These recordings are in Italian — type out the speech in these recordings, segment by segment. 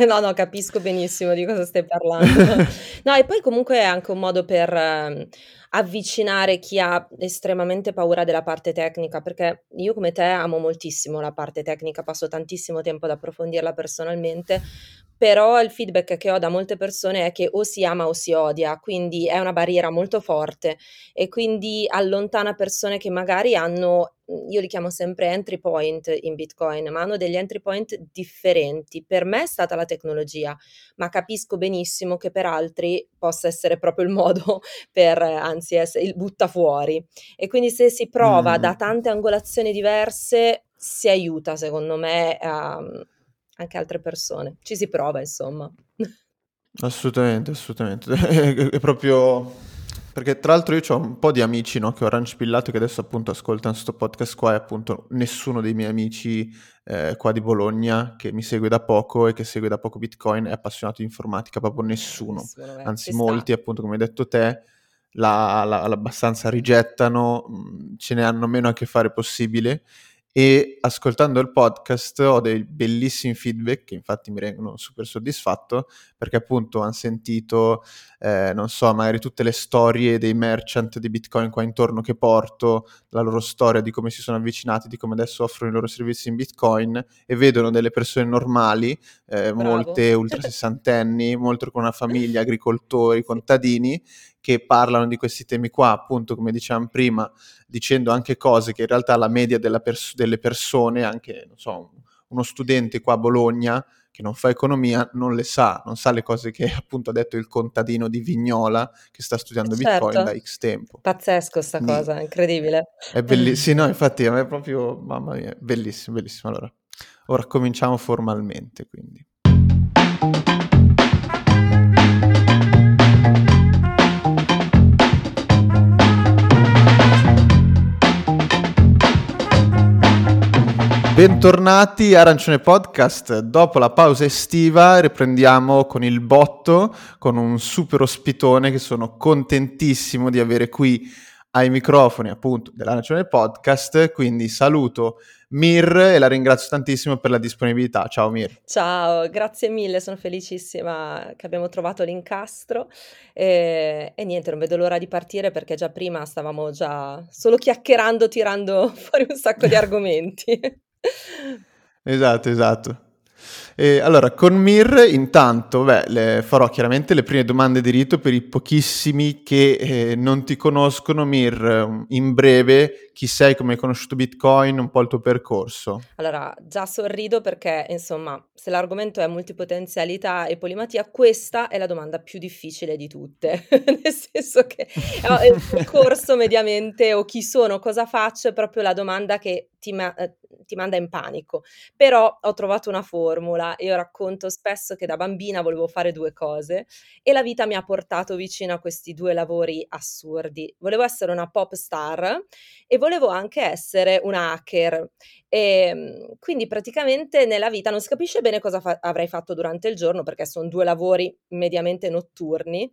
No, no, capisco benissimo di cosa stai parlando. No, e poi comunque è anche un modo per mhmm, avvicinare chi ha estremamente paura della parte tecnica, perché io come te amo moltissimo la parte tecnica, passo tantissimo tempo ad approfondirla personalmente, però il feedback che ho da molte persone è che o si ama o si odia, quindi è una barriera molto forte e quindi allontana persone che magari hanno io li chiamo sempre entry point in Bitcoin, ma hanno degli entry point differenti. Per me è stata la tecnologia, ma capisco benissimo che per altri possa essere proprio il modo per anzi il butta fuori. E quindi se si prova da Mh. tante angolazioni diverse, si aiuta secondo me a anche altre persone. Ci si prova insomma. Assolutamente, assolutamente. È proprio perché tra l'altro io c'ho un po' di amici, no, che ho orange-pillato che adesso appunto ascoltano 'sto podcast qua e appunto nessuno dei miei amici, ehm, qua di Bologna che mi segue da poco e che segue da poco Bitcoin è appassionato di informatica, proprio nessuno. Eh, Anzi molti, appunto come hai detto te, la la la abbastanza rigettano, mhmm, ce ne hanno meno a che fare possibile e ascoltando il podcast ho dei bellissimi feedback che infatti mi rendono super soddisfatto perché appunto han sentito, ehm, non so, magari tutte le storie dei merchant di Bitcoin qua intorno che porto, la loro storia di come si sono avvicinati, di come adesso offrono i loro servizi in Bitcoin e vedono delle persone normali, Bravo. molte ultra sessantenni, molte con una famiglia, agricoltori, contadini, che parlano di questi temi qua, appunto come dicevam prima, dicendo anche cose che in realtà la media pers delle persone, anche non so, uno studente qua a Bologna che non fa economia non le sa, non sa le cose che appunto ha detto il contadino di Vignola che sta studiando Bitcoin da Certo. X tempo. Pazzesco 'sta Quindi cosa, incredibile. è belli sì, no, infatti a me proprio mamma mia, bellissimo, bellissimo. Allora, ora cominciamo formalmente quindi. Bentornati a Arancione Podcast. Dopo la pausa estiva riprendiamo con il botto, con un super ospitone che sono contentissimo di avere qui ai microfoni appunto dell'Arancione Podcast, quindi saluto Mir e la ringrazio tantissimo per la disponibilità. Ciao Mir. Ciao, grazie mille, sono felicissima che abbiamo trovato l'incastro, ehm, e niente, non vedo l'ora di partire perché già prima stavamo già solo chiacchierando, tirando fuori un sacco di argomenti. Esatto, esatto. E allora con Mir intanto, beh, le farò chiaramente le prime domande di rito per i pochissimi che, ehm, non ti conoscono. Mir, in breve, chi sei, come hai conosciuto Bitcoin, un po' il tuo percorso. Allora, già sorrido perché, insomma, se l'argomento è multipotenzialità e polimatia, questa è la domanda più difficile di tutte. Nel senso che è il percorso mediamente o chi sono, cosa faccio, è proprio la domanda che ti ma ehm, ti manda in panico. Però ho trovato una formula. Io racconto spesso che da bambina volevo fare 2 cose e la vita mi ha portato vicino a questi 2 lavori assurdi. Volevo essere una pop star e volevo anche essere una hacker. Ehm, quindi praticamente nella vita non si capisce bene cosa fa avrei fatto durante il giorno perché son 2 lavori mediamente notturni,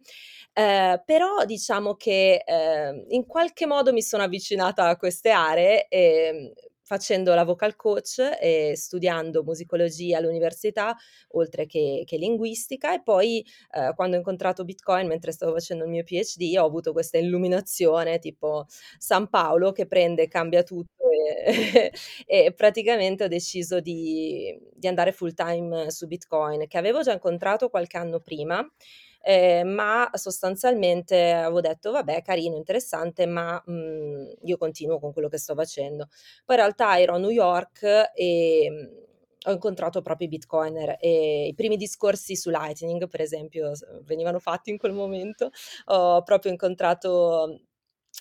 ehm, però diciamo che, ehm, in qualche modo mi sono avvicinata a queste aree, ehm, facendo la vocal coach e studiando musicologia all'università, oltre che che linguistica. E poi, ehm, quando ho incontrato Bitcoin mentre stavo facendo il mio PhD, ho avuto questa illuminazione tipo San Paolo che prende e cambia tutto e e praticamente ho deciso di di andare full time su Bitcoin, che avevo già incontrato qualche anno prima, ehm, ma sostanzialmente avevo detto: "Vabbè carino, interessante, ma, mhmm, io continuo con quello che sto facendo". Poi in realtà ero a New York, ehm, ho incontrato proprio i bitcoiner e i primi discorsi su Lightning, per esempio, venivano fatti in quel momento. Ho proprio incontrato,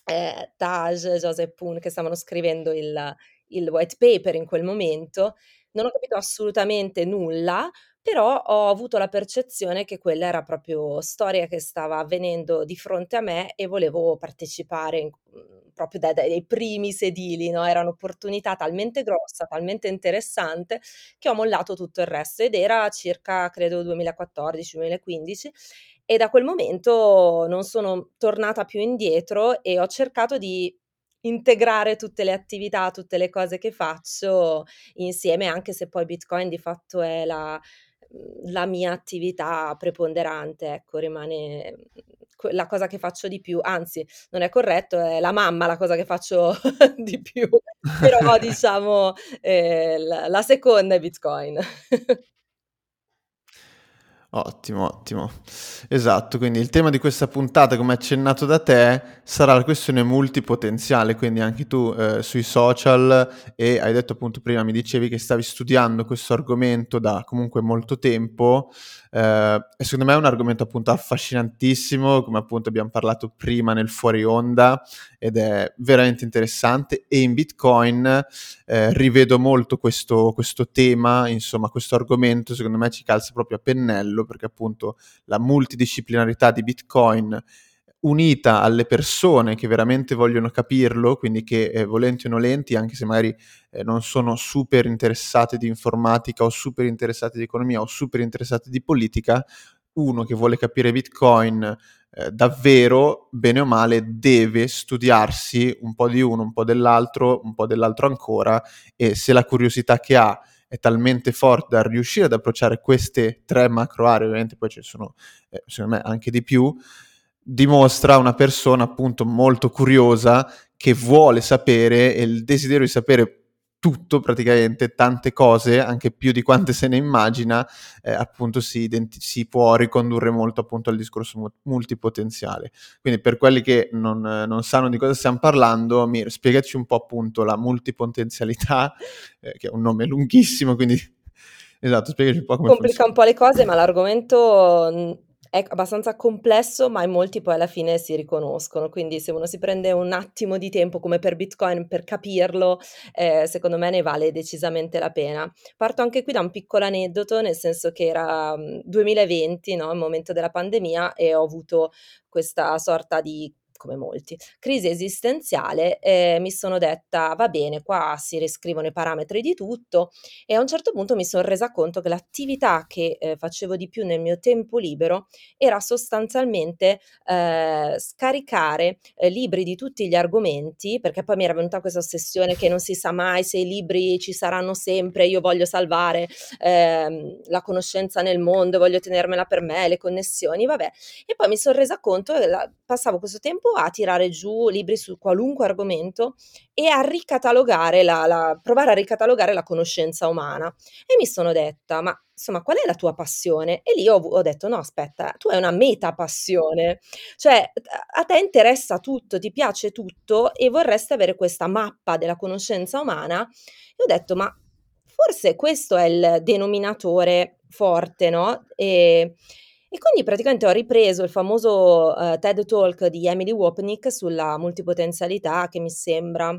ehm, Taj, Joseph Poon che stavano scrivendo il il white paper in quel momento. Non ho capito assolutamente nulla, però ho avuto la percezione che quella era proprio storia che stava avvenendo di fronte a me e volevo partecipare in mhmm, proprio da dai primi sedili, no, era un'opportunità talmente grossa, talmente interessante che ho mollato tutto il resto ed era circa credo 2014, 2015 e da quel momento non sono tornata più indietro e ho cercato di integrare tutte le attività, tutte le cose che faccio insieme, anche se poi Bitcoin di fatto è la la mia attività preponderante, ecco, rimane, mhmm, la cosa che faccio di più, anzi non è corretto, è la mamma la cosa che faccio di più, però diciamo, ehm, la la seconda è Bitcoin. Ottimo, ottimo. Esatto, quindi il tema di questa puntata, come accennato da te, sarà la questione multipotenziale, quindi anche tu eh, sui social e hai detto appunto prima, mi dicevi che stavi studiando questo argomento da comunque molto tempo eh, e secondo me è un argomento appunto affascinantissimo, come appunto abbiamo parlato prima nel fuori onda ed è veramente interessante. E in Bitcoin eh, rivedo molto questo, questo tema, insomma questo argomento secondo me ci calza proprio a pennello perché appunto la multidisciplinarità di Bitcoin unita alle persone che veramente vogliono capirlo, quindi che eh, volenti o nolenti, anche se magari eh, non sono super interessate di informatica o super interessate di economia o super interessate di politica, uno che vuole capire Bitcoin eh, davvero, bene o male, deve studiarsi un po' di uno, un po' dell'altro, un po' dell'altro ancora e se la curiosità che ha è talmente forte da riuscire ad approcciare queste tre macro aree, ovviamente poi ce ne sono, eh, secondo me, anche di più, dimostra una persona appunto molto curiosa che vuole sapere e il desiderio di sapere tutto praticamente, tante cose, anche più di quante se ne immagina, eh, appunto si, identi- si, può ricondurre molto appunto al discorso multipotenziale. Quindi per quelli che non, non sanno di cosa stiamo parlando, Mir, spiegaci un po' appunto la multipotenzialità, eh, che è un nome lunghissimo, quindi esatto, spiegaci un po' come Complica funziona. un po' le cose, ma l'argomento è abbastanza complesso, ma in molti poi alla fine si riconoscono. Quindi se uno si prende un attimo di tempo, come per Bitcoin, per capirlo, ehm, secondo me ne vale decisamente la pena. Parto anche qui da un piccolo aneddoto, nel senso che era, 2020, no, il momento della pandemia e ho avuto questa sorta di come molti, crisi esistenziale, e mi sono detta: "Va bene, qua si riscrivono i parametri di tutto", e a un certo punto mi son resa conto che l'attività che, ehm, facevo di più nel mio tempo libero era sostanzialmente, ehm, scaricare, ehm, libri di tutti gli argomenti, perché poi mi era venuta questa ossessione che non si sa mai se i libri ci saranno sempre, io voglio salvare, ehm, la conoscenza nel mondo, voglio tenermela per me, le connessioni, vabbè. E poi mi son resa conto la passavo questo tempo a tirare giù libri su qualunque argomento e a ricatalogare la la provare a ricatalogare la conoscenza umana. E mi sono detta: "Ma insomma qual è la tua passione?" E lì ho ho detto: "No aspetta, tu hai una meta passione, cioè a te interessa tutto, ti piace tutto e vorresti avere questa mappa della conoscenza umana." E ho detto: "Ma forse questo è il denominatore forte, no?" E e quindi praticamente ho ripreso il famoso, uhm, TED Talk di Emily Wapnick sulla multipotenzialità che mi sembra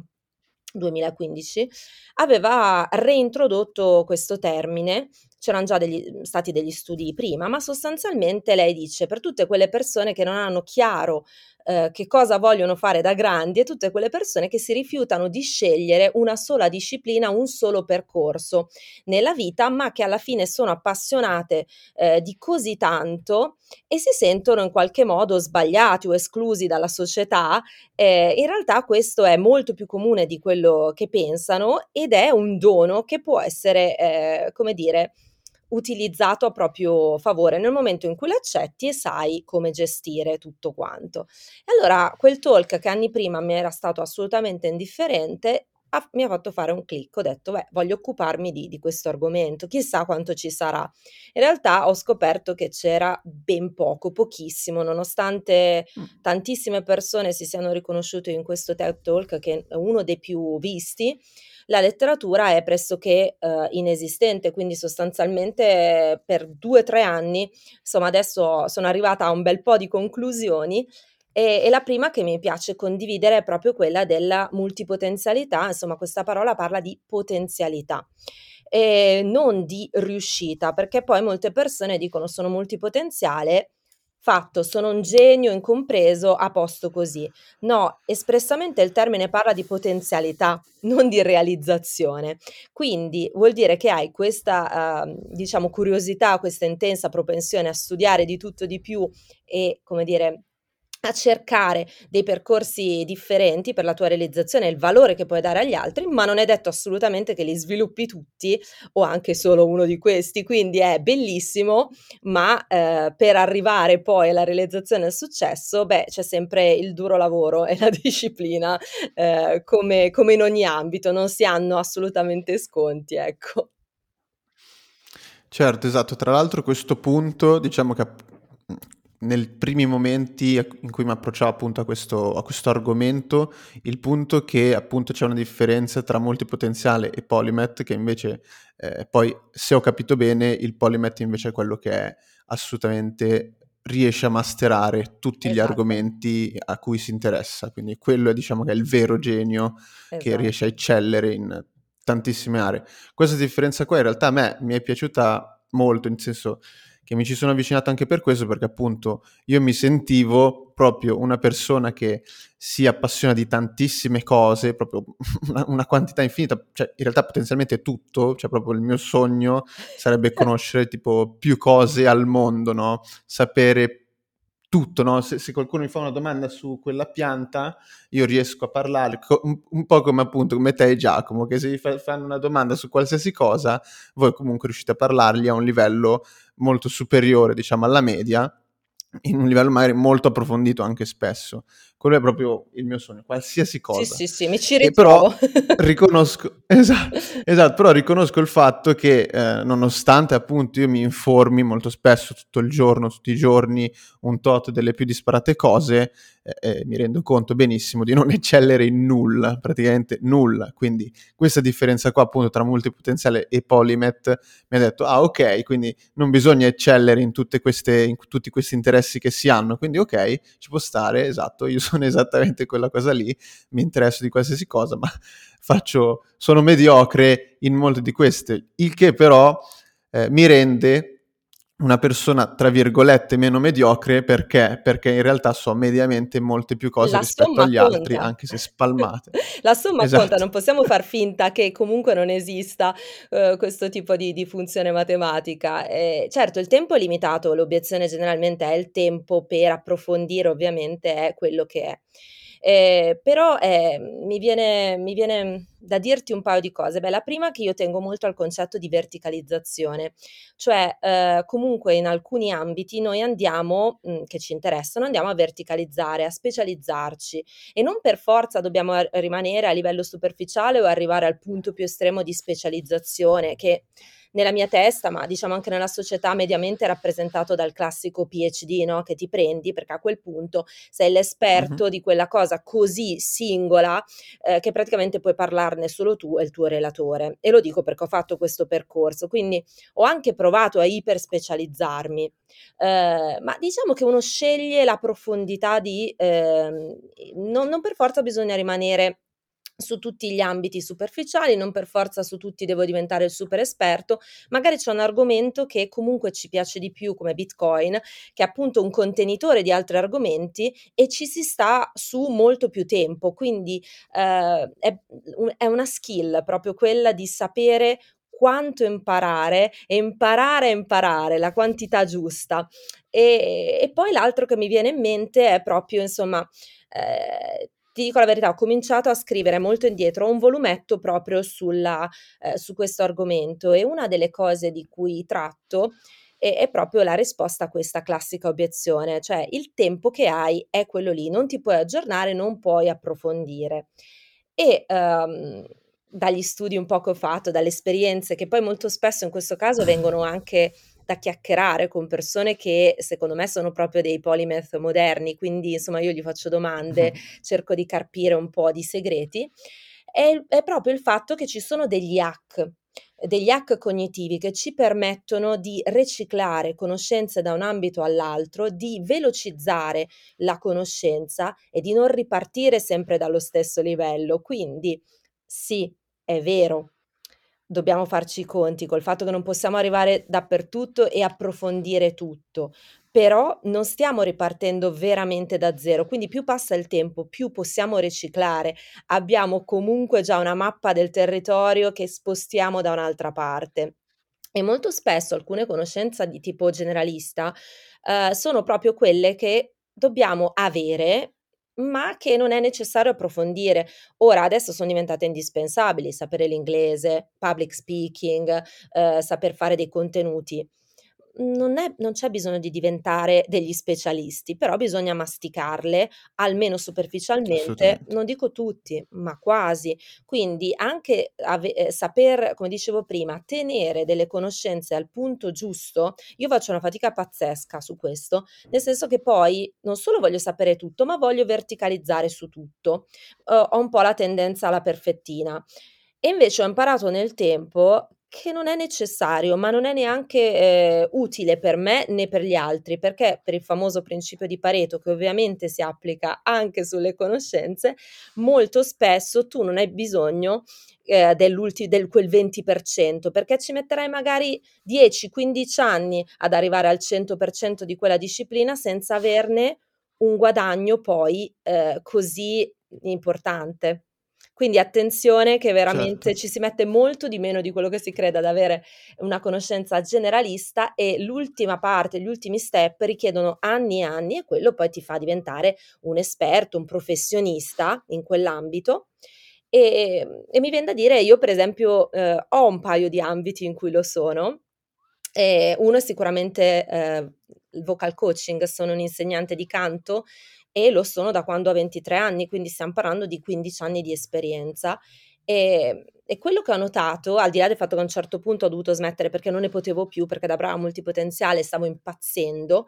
2015, aveva reintrodotto questo termine, c'eran già degli mhmm, stati degli studi prima, ma sostanzialmente lei dice: per tutte quelle persone che non hanno chiaro, ehm, che cosa vogliono fare da grandi e tutte quelle persone che si rifiutano di scegliere una sola disciplina, un solo percorso nella vita, ma che alla fine sono appassionate, ehm, di così tanto e si sentono in qualche modo sbagliati o esclusi dalla società, ehm, in realtà questo è molto più comune di quello che pensano ed è un dono che può essere, ehm, come dire, utilizzato a proprio favore nel momento in cui l'accetti e sai come gestire tutto quanto. E allora quel talk che anni prima mi era stato assolutamente indifferente ha mi ha fatto fare un click, ho detto: "Beh, voglio occuparmi di di questo argomento, chissà quanto ci sarà". In realtà ho scoperto che c'era ben poco, pochissimo, nonostante Mh. tantissime persone si siano riconosciute in questo TED Talk che è uno dei più visti, la letteratura è pressoché, uhm, inesistente, quindi sostanzialmente per 2, 3 anni, insomma adesso sono arrivata a un bel po' di conclusioni e e la prima che mi piace condividere è proprio quella della multipotenzialità, insomma questa parola parla di potenzialità, ehm, non di riuscita, perché poi molte persone dicono: "Sono multipotenziale, fatto, sono un genio incompreso, a posto così." No, espressamente il termine parla di potenzialità, non di realizzazione. Quindi vuol dire che hai questa, uhm, diciamo curiosità, questa intensa propensione a studiare di tutto di più e, come dire, a cercare dei percorsi differenti per la tua realizzazione e il valore che puoi dare agli altri, ma non è detto assolutamente che li sviluppi tutti o anche solo uno di questi, quindi è bellissimo, ma, ehm, per arrivare poi alla realizzazione al successo, beh, c'è sempre il duro lavoro e la disciplina, ehm, come come in ogni ambito, non si hanno assolutamente sconti, ecco. Certo, esatto. Tra l'altro questo punto diciamo che nel primi momenti in cui mi approcciavo appunto a questo, a questo argomento, il punto che appunto c'è una differenza tra multipotenziale e polymath, che invece eh, poi se ho capito bene, il polymath invece è quello che è assolutamente riesce a masterare tutti esatto. gli argomenti a cui si interessa, quindi quello è diciamo che è il vero genio esatto. che riesce a eccellere in tantissime aree. Questa differenza qua in realtà a me mi è piaciuta molto, nel senso che mi ci sono avvicinato anche per questo, perché appunto io mi sentivo proprio una persona che si appassiona di tantissime cose, proprio una, una quantità infinita, cioè in realtà potenzialmente tutto, cioè proprio il mio sogno sarebbe conoscere tipo più cose al mondo, no? Sapere tutto, no? se, se, qualcuno mi fa una domanda su quella pianta, io riesco a parlare, co- un, po' come appunto come te e Giacomo, che se vi fa- fanno una domanda su qualsiasi cosa, voi comunque riuscite a parlargli a un livello molto superiore, diciamo, alla media, in un livello magari molto approfondito anche spesso. Quello è proprio il mio sogno, qualsiasi cosa. Sì, sì, sì, mi ci ritrovo. E però riconosco, esatto, esatto, però riconosco il fatto che eh, nonostante appunto io mi informi molto spesso, tutto il giorno, tutti i giorni, un tot delle più disparate cose, eh, eh, mi rendo conto benissimo di non eccellere in nulla, praticamente nulla. Quindi questa differenza qua appunto tra multipotenziale e polymath mi ha detto, ah ok, quindi non bisogna eccellere in, queste, in tutti questi interessi che si hanno, quindi ok, ci può stare, esatto, io sono esattamente quella cosa lì, mi interesso di qualsiasi cosa, ma faccio, sono mediocre in molte di queste, il che però eh, mi rende una persona, tra virgolette, meno mediocre perché? Perché in realtà so mediamente molte più cose La rispetto agli conta. altri, anche se spalmate. La somma esatto. conta, non possiamo far finta che comunque non esista uh, questo tipo di, di, funzione matematica. Eh, certo, il tempo è limitato, l'obiezione generalmente è il tempo per approfondire, ovviamente è quello che è. Eh, però eh, mi, viene, mi, viene, da dirti un paio di cose. Beh, la prima che io tengo molto al concetto di verticalizzazione, cioè eh, comunque in alcuni ambiti noi andiamo, mh, che ci interessano, andiamo a verticalizzare, a specializzarci e non per forza dobbiamo a- rimanere a livello superficiale o arrivare al punto più estremo di specializzazione che nella mia testa, ma diciamo anche nella società mediamente rappresentato dal classico PhD, no? Che ti prendi perché a quel punto sei l'esperto uh-huh. di quella cosa così singola eh, che praticamente puoi parlarne solo tu e il tuo relatore. E lo dico perché ho fatto questo percorso, quindi ho anche provato a iperspecializzarmi, eh, ma diciamo che uno sceglie la profondità di... Eh, non, non per forza bisogna rimanere su tutti gli ambiti superficiali, non per forza su tutti devo diventare il super esperto, magari c'è un argomento che comunque ci piace di più come Bitcoin, che è appunto un contenitore di altri argomenti e ci si sta su molto più tempo, quindi eh, è, è una skill proprio quella di sapere quanto imparare e imparare a imparare la quantità giusta. E, e, poi l'altro che mi viene in mente è proprio, insomma, eh, ti dico la verità, ho cominciato a scrivere molto indietro, un volumetto proprio sulla, eh, su questo argomento e una delle cose di cui tratto è, è, proprio la risposta a questa classica obiezione, cioè il tempo che hai è quello lì, non ti puoi aggiornare, non puoi approfondire. E um, dagli studi un po' che ho fatto, dalle esperienze che poi molto spesso in questo caso vengono anche da chiacchierare con persone che secondo me sono proprio dei polymath moderni, quindi insomma io gli faccio domande, uh-huh. cerco di carpire un po' di segreti, è, è proprio il fatto che ci sono degli hack degli hack cognitivi che ci permettono di riciclare conoscenze da un ambito all'altro, di velocizzare la conoscenza e di non ripartire sempre dallo stesso livello. Quindi sì, è vero, dobbiamo farci i conti col fatto che non possiamo arrivare dappertutto e approfondire tutto, però non stiamo ripartendo veramente da zero, quindi più passa il tempo, più possiamo riciclare, abbiamo comunque già una mappa del territorio che spostiamo da un'altra parte. E molto spesso alcune conoscenze di tipo generalista eh, sono proprio quelle che dobbiamo avere, ma che non è necessario approfondire. Ora, adesso son diventate indispensabili, sapere l'inglese, public speaking, uhm, saper fare dei contenuti. Non è non c'è bisogno di diventare degli specialisti, però bisogna masticarle, almeno superficialmente, Assolutamente. non dico tutti, ma quasi. Quindi anche ave ehm, saper, come dicevo prima, tenere delle conoscenze al punto giusto io faccio una fatica pazzesca su questo, nel senso che poi non solo voglio sapere tutto, ma voglio verticalizzare su tutto. Uhm, ho un po' la tendenza alla perfettina. E invece ho imparato nel tempo che non è necessario, ma non è neanche, ehm, utile per me né per gli altri, perché per il famoso principio di Pareto, che ovviamente si applica anche sulle conoscenze, molto spesso tu non hai bisogno, dell'ulti del quel 20%, perché ci metterai magari 10, 15 anni ad arrivare al 100% di quella disciplina senza averne un guadagno poi, ehm, così importante. Quindi attenzione che veramente Certo. ci si mette molto di meno di quello che si crede ad avere una conoscenza generalista e l'ultima parte, gli ultimi step richiedono anni e anni e quello poi ti fa diventare un esperto, un professionista in quell'ambito. Ehm, e mi vien da dire, io per esempio, uhm, ho un paio di ambiti in cui lo sono. Ehm, uno è sicuramente, ehm, il vocal coaching, sono un'insegnante di canto e lo sono da quando ho 23 anni, quindi stiam parlando di 15 anni di esperienza. Ehm, e quello che ho notato, al di là del fatto che a un certo punto ho dovuto smettere perché non ne potevo più, perché da brava multipotenziale stavo impazzendo,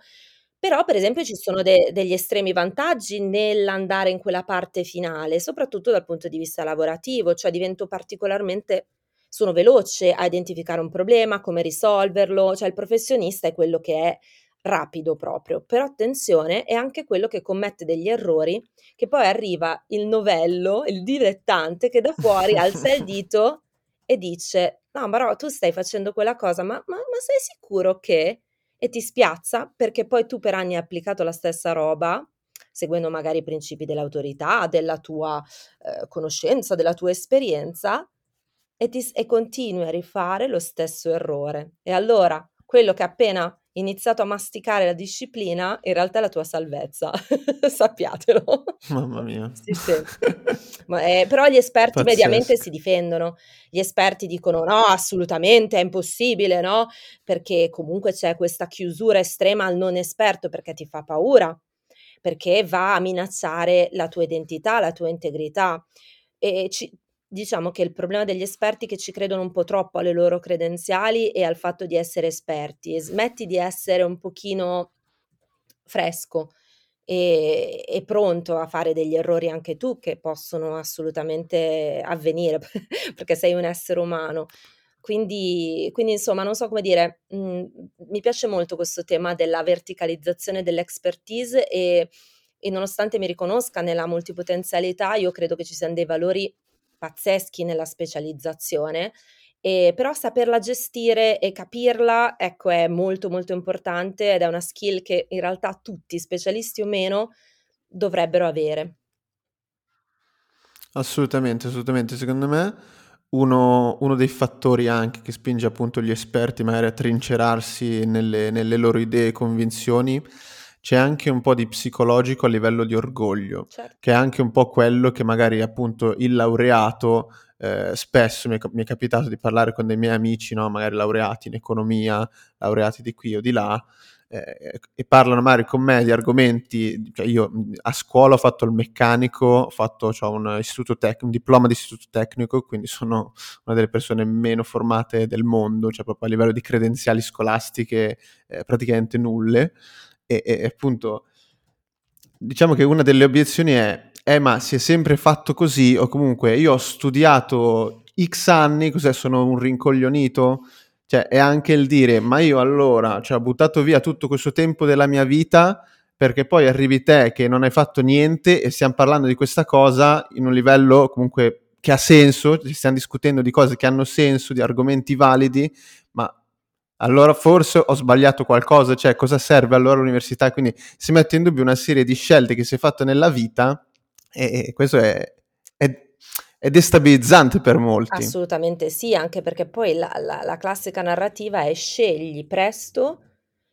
però per esempio ci sono de degli estremi vantaggi nell'andare in quella parte finale, soprattutto dal punto di vista lavorativo, cioè divento particolarmente sono veloce a identificare un problema, come risolverlo, cioè il professionista è quello che è rapido proprio. Però attenzione, è anche quello che commette degli errori, che poi arriva il novello, il dilettante che da fuori alza il dito e dice: "No, però tu stai facendo quella cosa, ma ma ma sei sicuro che" e ti spiazza, perché poi tu per anni hai applicato la stessa roba, seguendo magari i principi dell'autorità, della tua, uhm, conoscenza, della tua esperienza e ti e continui a rifare lo stesso errore. E allora quello che appena iniziato a masticare la disciplina, in realtà è la tua salvezza, sappiatelo. Mamma mia. Sì, sì. Ma, ehm, però gli esperti mediamente Pazzesco. si difendono. Gli esperti dicono: "No, assolutamente, è impossibile", no, perché comunque c'è questa chiusura estrema al non esperto, perché ti fa paura, perché va a minacciare la tua identità, la tua integrità. E ci diciamo che il problema degli esperti è che ci credono un po' troppo alle loro credenziali e al fatto di essere esperti e smetti di essere un pochino fresco, ehm, e pronto a fare degli errori anche tu, che possono assolutamente avvenire, perché sei un essere umano. Quindi quindi insomma, non so come dire, mhmm, mi piace molto questo tema della verticalizzazione dell'expertise e e nonostante mi riconosca nella multipotenzialità, io credo che ci sian dei valori pazzeschi nella specializzazione, ehm, però saperla gestire e capirla, ecco, è molto, molto importante ed è una skill che in realtà tutti, specialisti o meno, dovrebbero avere. Assolutamente, assolutamente. Secondo me uno uno dei fattori anche che spinge appunto gli esperti magari a trincerarsi nelle nelle loro idee e convinzioni, c'è anche un po' di psicologico a livello di orgoglio, Certo. che è anche un po' quello che magari appunto il laureato, ehm, spesso mi è mi è capitato di parlare con dei miei amici, no, magari laureati in economia, laureati di qui o di là, ehm, e parlano magari con me di argomenti cioè io, mhmm, a scuola ho fatto il meccanico, ho fatto c'ho un istituto tec un diploma di istituto tecnico, quindi sono una delle persone meno formate del mondo, cioè proprio a livello di credenziali scolastiche, ehm, praticamente nulle. E e appunto diciamo che una delle obiezioni è: "Eh, ma si è sempre fatto così", o comunque: "Io ho studiato X anni, cos'è sono un rincoglionito?" Cioè è anche il dire: "Ma io allora, cioè ho buttato via tutto questo tempo della mia vita perché poi arrivi te che non hai fatto niente e stiam parlando di questa cosa in un livello comunque che ha senso, ci stiam discutendo di cose che hanno senso, di argomenti validi, allora forse ho sbagliato qualcosa, cioè cosa serve allora l'università?" Quindi si mette in dubbio una serie di scelte che si è fatto nella vita e e questo è è è destabilizzante per molti. Assolutamente sì, anche perché poi la la la classica narrativa è: scegli presto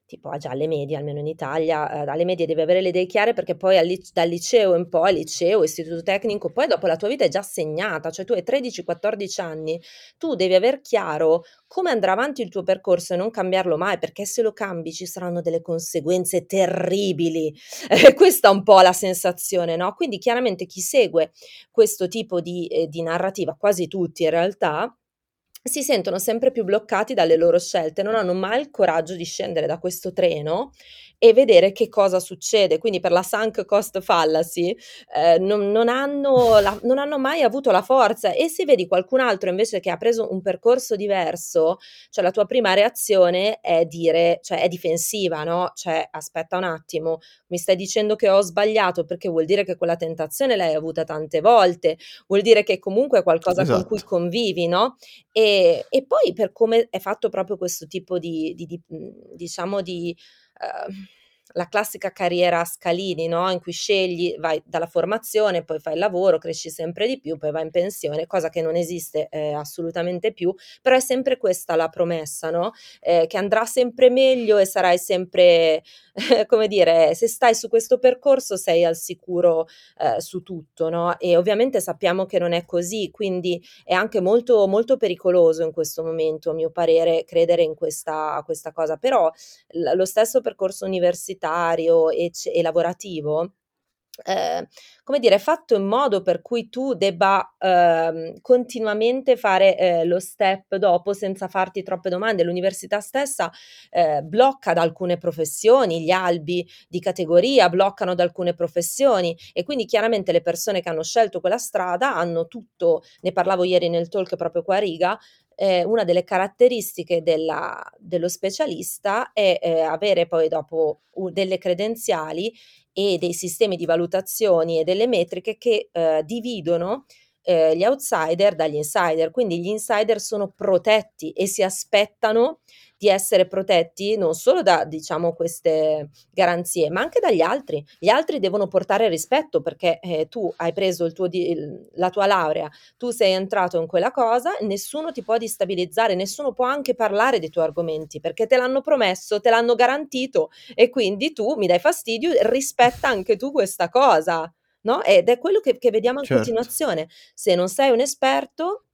tipo ah, già alle medie, almeno in Italia, eh, alle medie devi avere le idee chiare perché poi al dal liceo in poi, liceo, istituto tecnico, poi dopo la tua vita è già segnata, cioè tu hai 13-14 anni, tu devi aver chiaro come andrà avanti il tuo percorso e non cambiarlo mai, perché se lo cambi ci saranno delle conseguenze terribili. Eh, questa è un po' la sensazione, no? Quindi chiaramente chi segue questo tipo di, eh, di narrativa, quasi tutti in realtà, si sentono sempre più bloccati dalle loro scelte, non hanno mai il coraggio di scendere da questo treno e vedere che cosa succede. Quindi per la sunk cost fallacy eh, non, non, hanno la, non, hanno mai avuto la forza e se vedi qualcun altro invece che ha preso un percorso diverso, cioè la tua prima reazione è dire, cioè è difensiva, no? Cioè aspetta un attimo, mi stai dicendo che ho sbagliato perché vuol dire che quella tentazione l'hai avuta tante volte, vuol dire che comunque è qualcosa esatto. con cui esatto. convivi, no? E, e, poi per come è fatto proprio questo tipo di, di, di diciamo di Ehm, la classica carriera a scalini, no? in cui scegli, vai dalla formazione, poi fai il lavoro, cresci sempre di più, poi vai in pensione, cosa che non esiste eh, assolutamente più, però è sempre questa la promessa, no? eh, che andrà sempre meglio e sarai sempre, come dire, se stai su questo percorso sei al sicuro eh, su tutto, no? e ovviamente sappiamo che non è così, quindi è anche molto, molto pericoloso in questo momento, a mio parere, credere in questa, questa cosa, però l- lo stesso percorso universitario universitario e, e lavorativo, eh, come dire, fatto in modo per cui tu debba eh, continuamente fare eh, lo step dopo senza farti troppe domande. L'università stessa eh, blocca da alcune professioni, gli albi di categoria bloccano da alcune professioni e quindi chiaramente le persone che hanno scelto quella strada hanno tutto, ne parlavo ieri nel talk proprio qua a Riga, eh, una delle caratteristiche della, dello specialista è eh, avere poi dopo delle credenziali e dei sistemi di valutazioni e delle metriche che eh, dividono eh, gli outsider dagli insider. Quindi gli insider sono protetti e si aspettano di essere protetti non solo da diciamo queste garanzie, ma anche dagli altri. Gli altri devono portare rispetto perché eh, tu hai preso il tuo di- il, la tua laurea, tu sei entrato in quella cosa, nessuno ti può destabilizzare, nessuno può anche parlare dei tuoi argomenti perché te l'hanno promesso, te l'hanno garantito e quindi tu mi dai fastidio, rispetta anche tu questa cosa. No? Ed è quello che, che vediamo in certo. continuazione. Se non sei un esperto,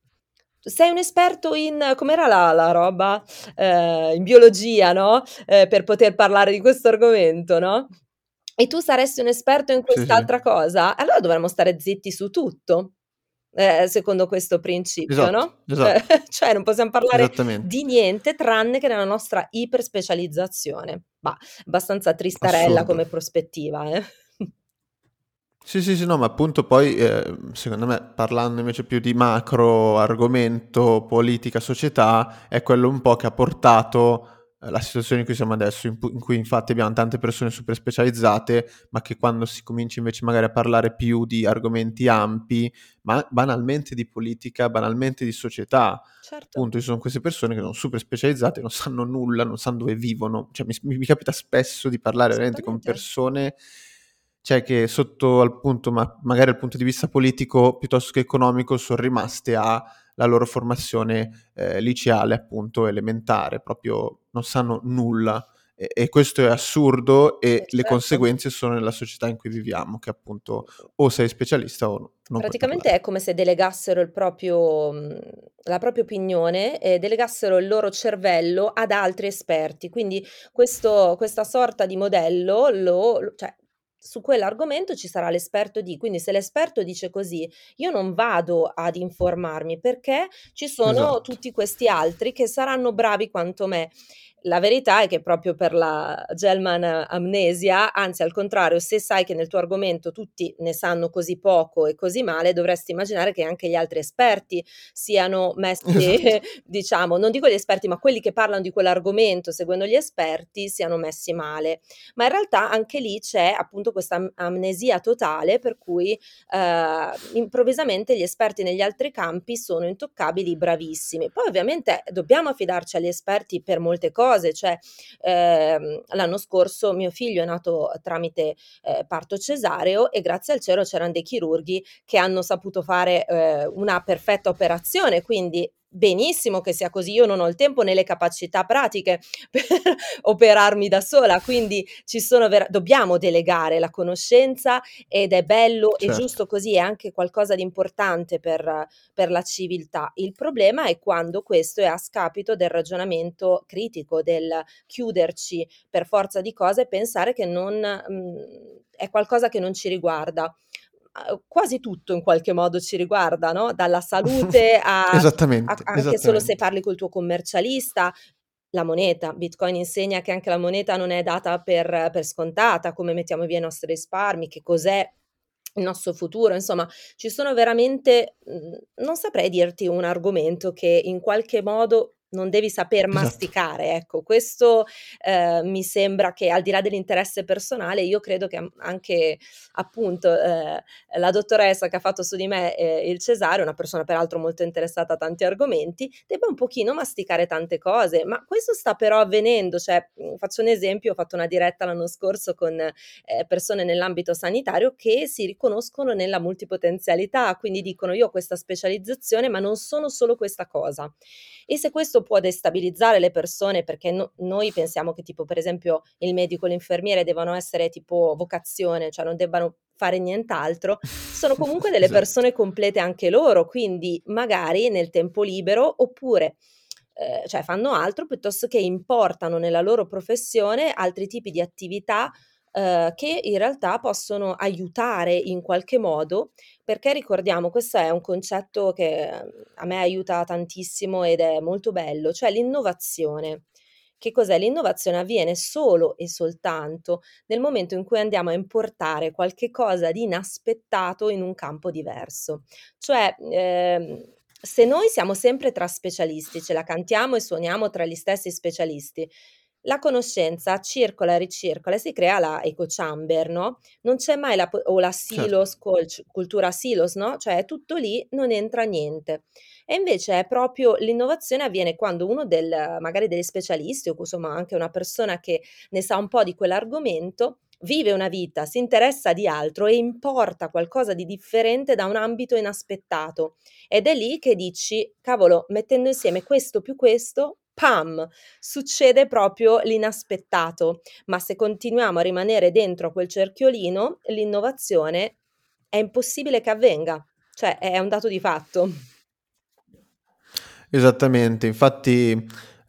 sei un esperto in, com'era la, la roba, eh, in biologia, no? Eh, per poter parlare di questo argomento, no? E tu saresti un esperto in quest'altra sì, sì. cosa, allora dovremmo stare zitti su tutto. Eh, secondo questo principio, esatto, no? Esatto. cioè non possiamo parlare di niente tranne che nella nostra iperspecializzazione. Ma abbastanza tristarella Assurdo. come prospettiva, eh? Sì, sì, sì, no, ma appunto poi, eh, secondo me, parlando invece più di macro argomento, politica, società, è quello un po' che ha portato eh, la situazione in cui siamo adesso, in, in, cui infatti abbiamo tante persone super specializzate, ma che quando si comincia invece magari a parlare più di argomenti ampi, ma banalmente di politica, banalmente di società, certo. appunto ci sono queste persone che sono super specializzate, non sanno nulla, non sanno dove vivono, cioè mi, mi capita spesso di parlare veramente con persone cioè che sotto al punto, ma magari dal punto di vista politico piuttosto che economico, sono rimaste alla loro formazione eh, liceale, appunto elementare, proprio non sanno nulla. E, e questo è assurdo e certo. le conseguenze sono nella società in cui viviamo, che appunto o sei specialista o non. Praticamente è come se delegassero proprio, la propria opinione e delegassero il loro cervello ad altri esperti. Quindi questo, questa sorta di modello lo, cioè, su quell'argomento ci sarà l'esperto di, quindi se l'esperto dice così, io non vado ad informarmi perché ci sono esatto. tutti questi altri che saranno bravi quanto me la verità è che proprio per la Gelman amnesia, anzi al contrario, se sai che nel tuo argomento tutti ne sanno così poco e così male, dovresti immaginare che anche gli altri esperti siano messi, esatto. diciamo, non dico gli esperti, ma quelli che parlano di quell'argomento seguendo gli esperti siano messi male. Ma in realtà anche lì c'è appunto questa amnesia totale per cui eh, improvvisamente gli esperti negli altri campi sono intoccabili, bravissimi. Poi ovviamente dobbiamo affidarci agli esperti per molte cose cose, cioè ehm, l'anno scorso mio figlio è nato tramite eh, parto cesareo e grazie al cielo c'erano dei chirurghi che hanno saputo fare eh, una perfetta operazione, quindi benissimo che sia così, io non ho il tempo né le capacità pratiche per operarmi da sola, quindi ci sono vera- dobbiamo delegare la conoscenza ed è bello e Certo. giusto così, è anche qualcosa di importante per, per la civiltà. Il problema è quando questo è a scapito del ragionamento critico, del chiuderci per forza di cose e pensare che non mh, è qualcosa che non ci riguarda. Quasi tutto in qualche modo ci riguarda, no? Dalla salute a, a Esattamente, anche solo se esattamente. parli col tuo commercialista, la moneta. Bitcoin insegna che anche la moneta non è data per, per scontata, come mettiamo via i nostri risparmi, che cos'è il nostro futuro, insomma, ci sono veramente, mhmm, non saprei dirti un argomento che in qualche modo non devi saper Esatto. masticare, ecco. Questo, ehm, mi sembra che al di là dell'interesse personale, io credo che, mhmm, anche appunto, ehm, la dottoressa che ha fatto su di me, ehm, il cesareo, una persona peraltro molto interessata a tanti argomenti, debba un pochino masticare tante cose. Ma questo sta però avvenendo, cioè, mhmm, faccio un esempio, ho fatto una diretta l'anno scorso con, ehm, persone nell'ambito sanitario che si riconoscono nella multipotenzialità, quindi dicono: "Io ho questa specializzazione, ma non sono solo questa cosa". E se questo può destabilizzare le persone, perché no noi pensiamo che tipo per esempio il medico, l'infermiere devono essere tipo vocazione, cioè non debbano fare nient'altro, sono comunque delle Esatto. persone complete anche loro, quindi magari nel tempo libero oppure ehm, cioè fanno altro piuttosto che importano nella loro professione altri tipi di attività, ehm, che in realtà possono aiutare in qualche modo, perché ricordiamo, questo è un concetto che, mhmm, a me aiuta tantissimo ed è molto bello, cioè l'innovazione. Che cos'è? L'innovazione avviene solo e soltanto nel momento in cui andiamo a importare qualche cosa di inaspettato in un campo diverso. Cioè, ehm, se noi siamo sempre tra specialisti, ce la cantiamo e suoniamo tra gli stessi specialisti, la conoscenza circola ricircola e si crea la echo chamber, no, non c'è mai la o la Certo. silos culch cultura silos, no, cioè è tutto lì, non entra niente. E invece è proprio l'innovazione avviene quando uno del magari degli specialisti o insomma anche una persona che ne sa un po' di quell'argomento, vive una vita, si interessa di altro e importa qualcosa di differente da un ambito inaspettato. Ed è lì che dici: "Cavolo, mettendo insieme questo più questo, pam, succede proprio l'inaspettato". Ma se continuiamo a rimanere dentro quel cerchiolino, l'innovazione è impossibile che avvenga. Cioè è un dato di fatto. Esattamente, infatti,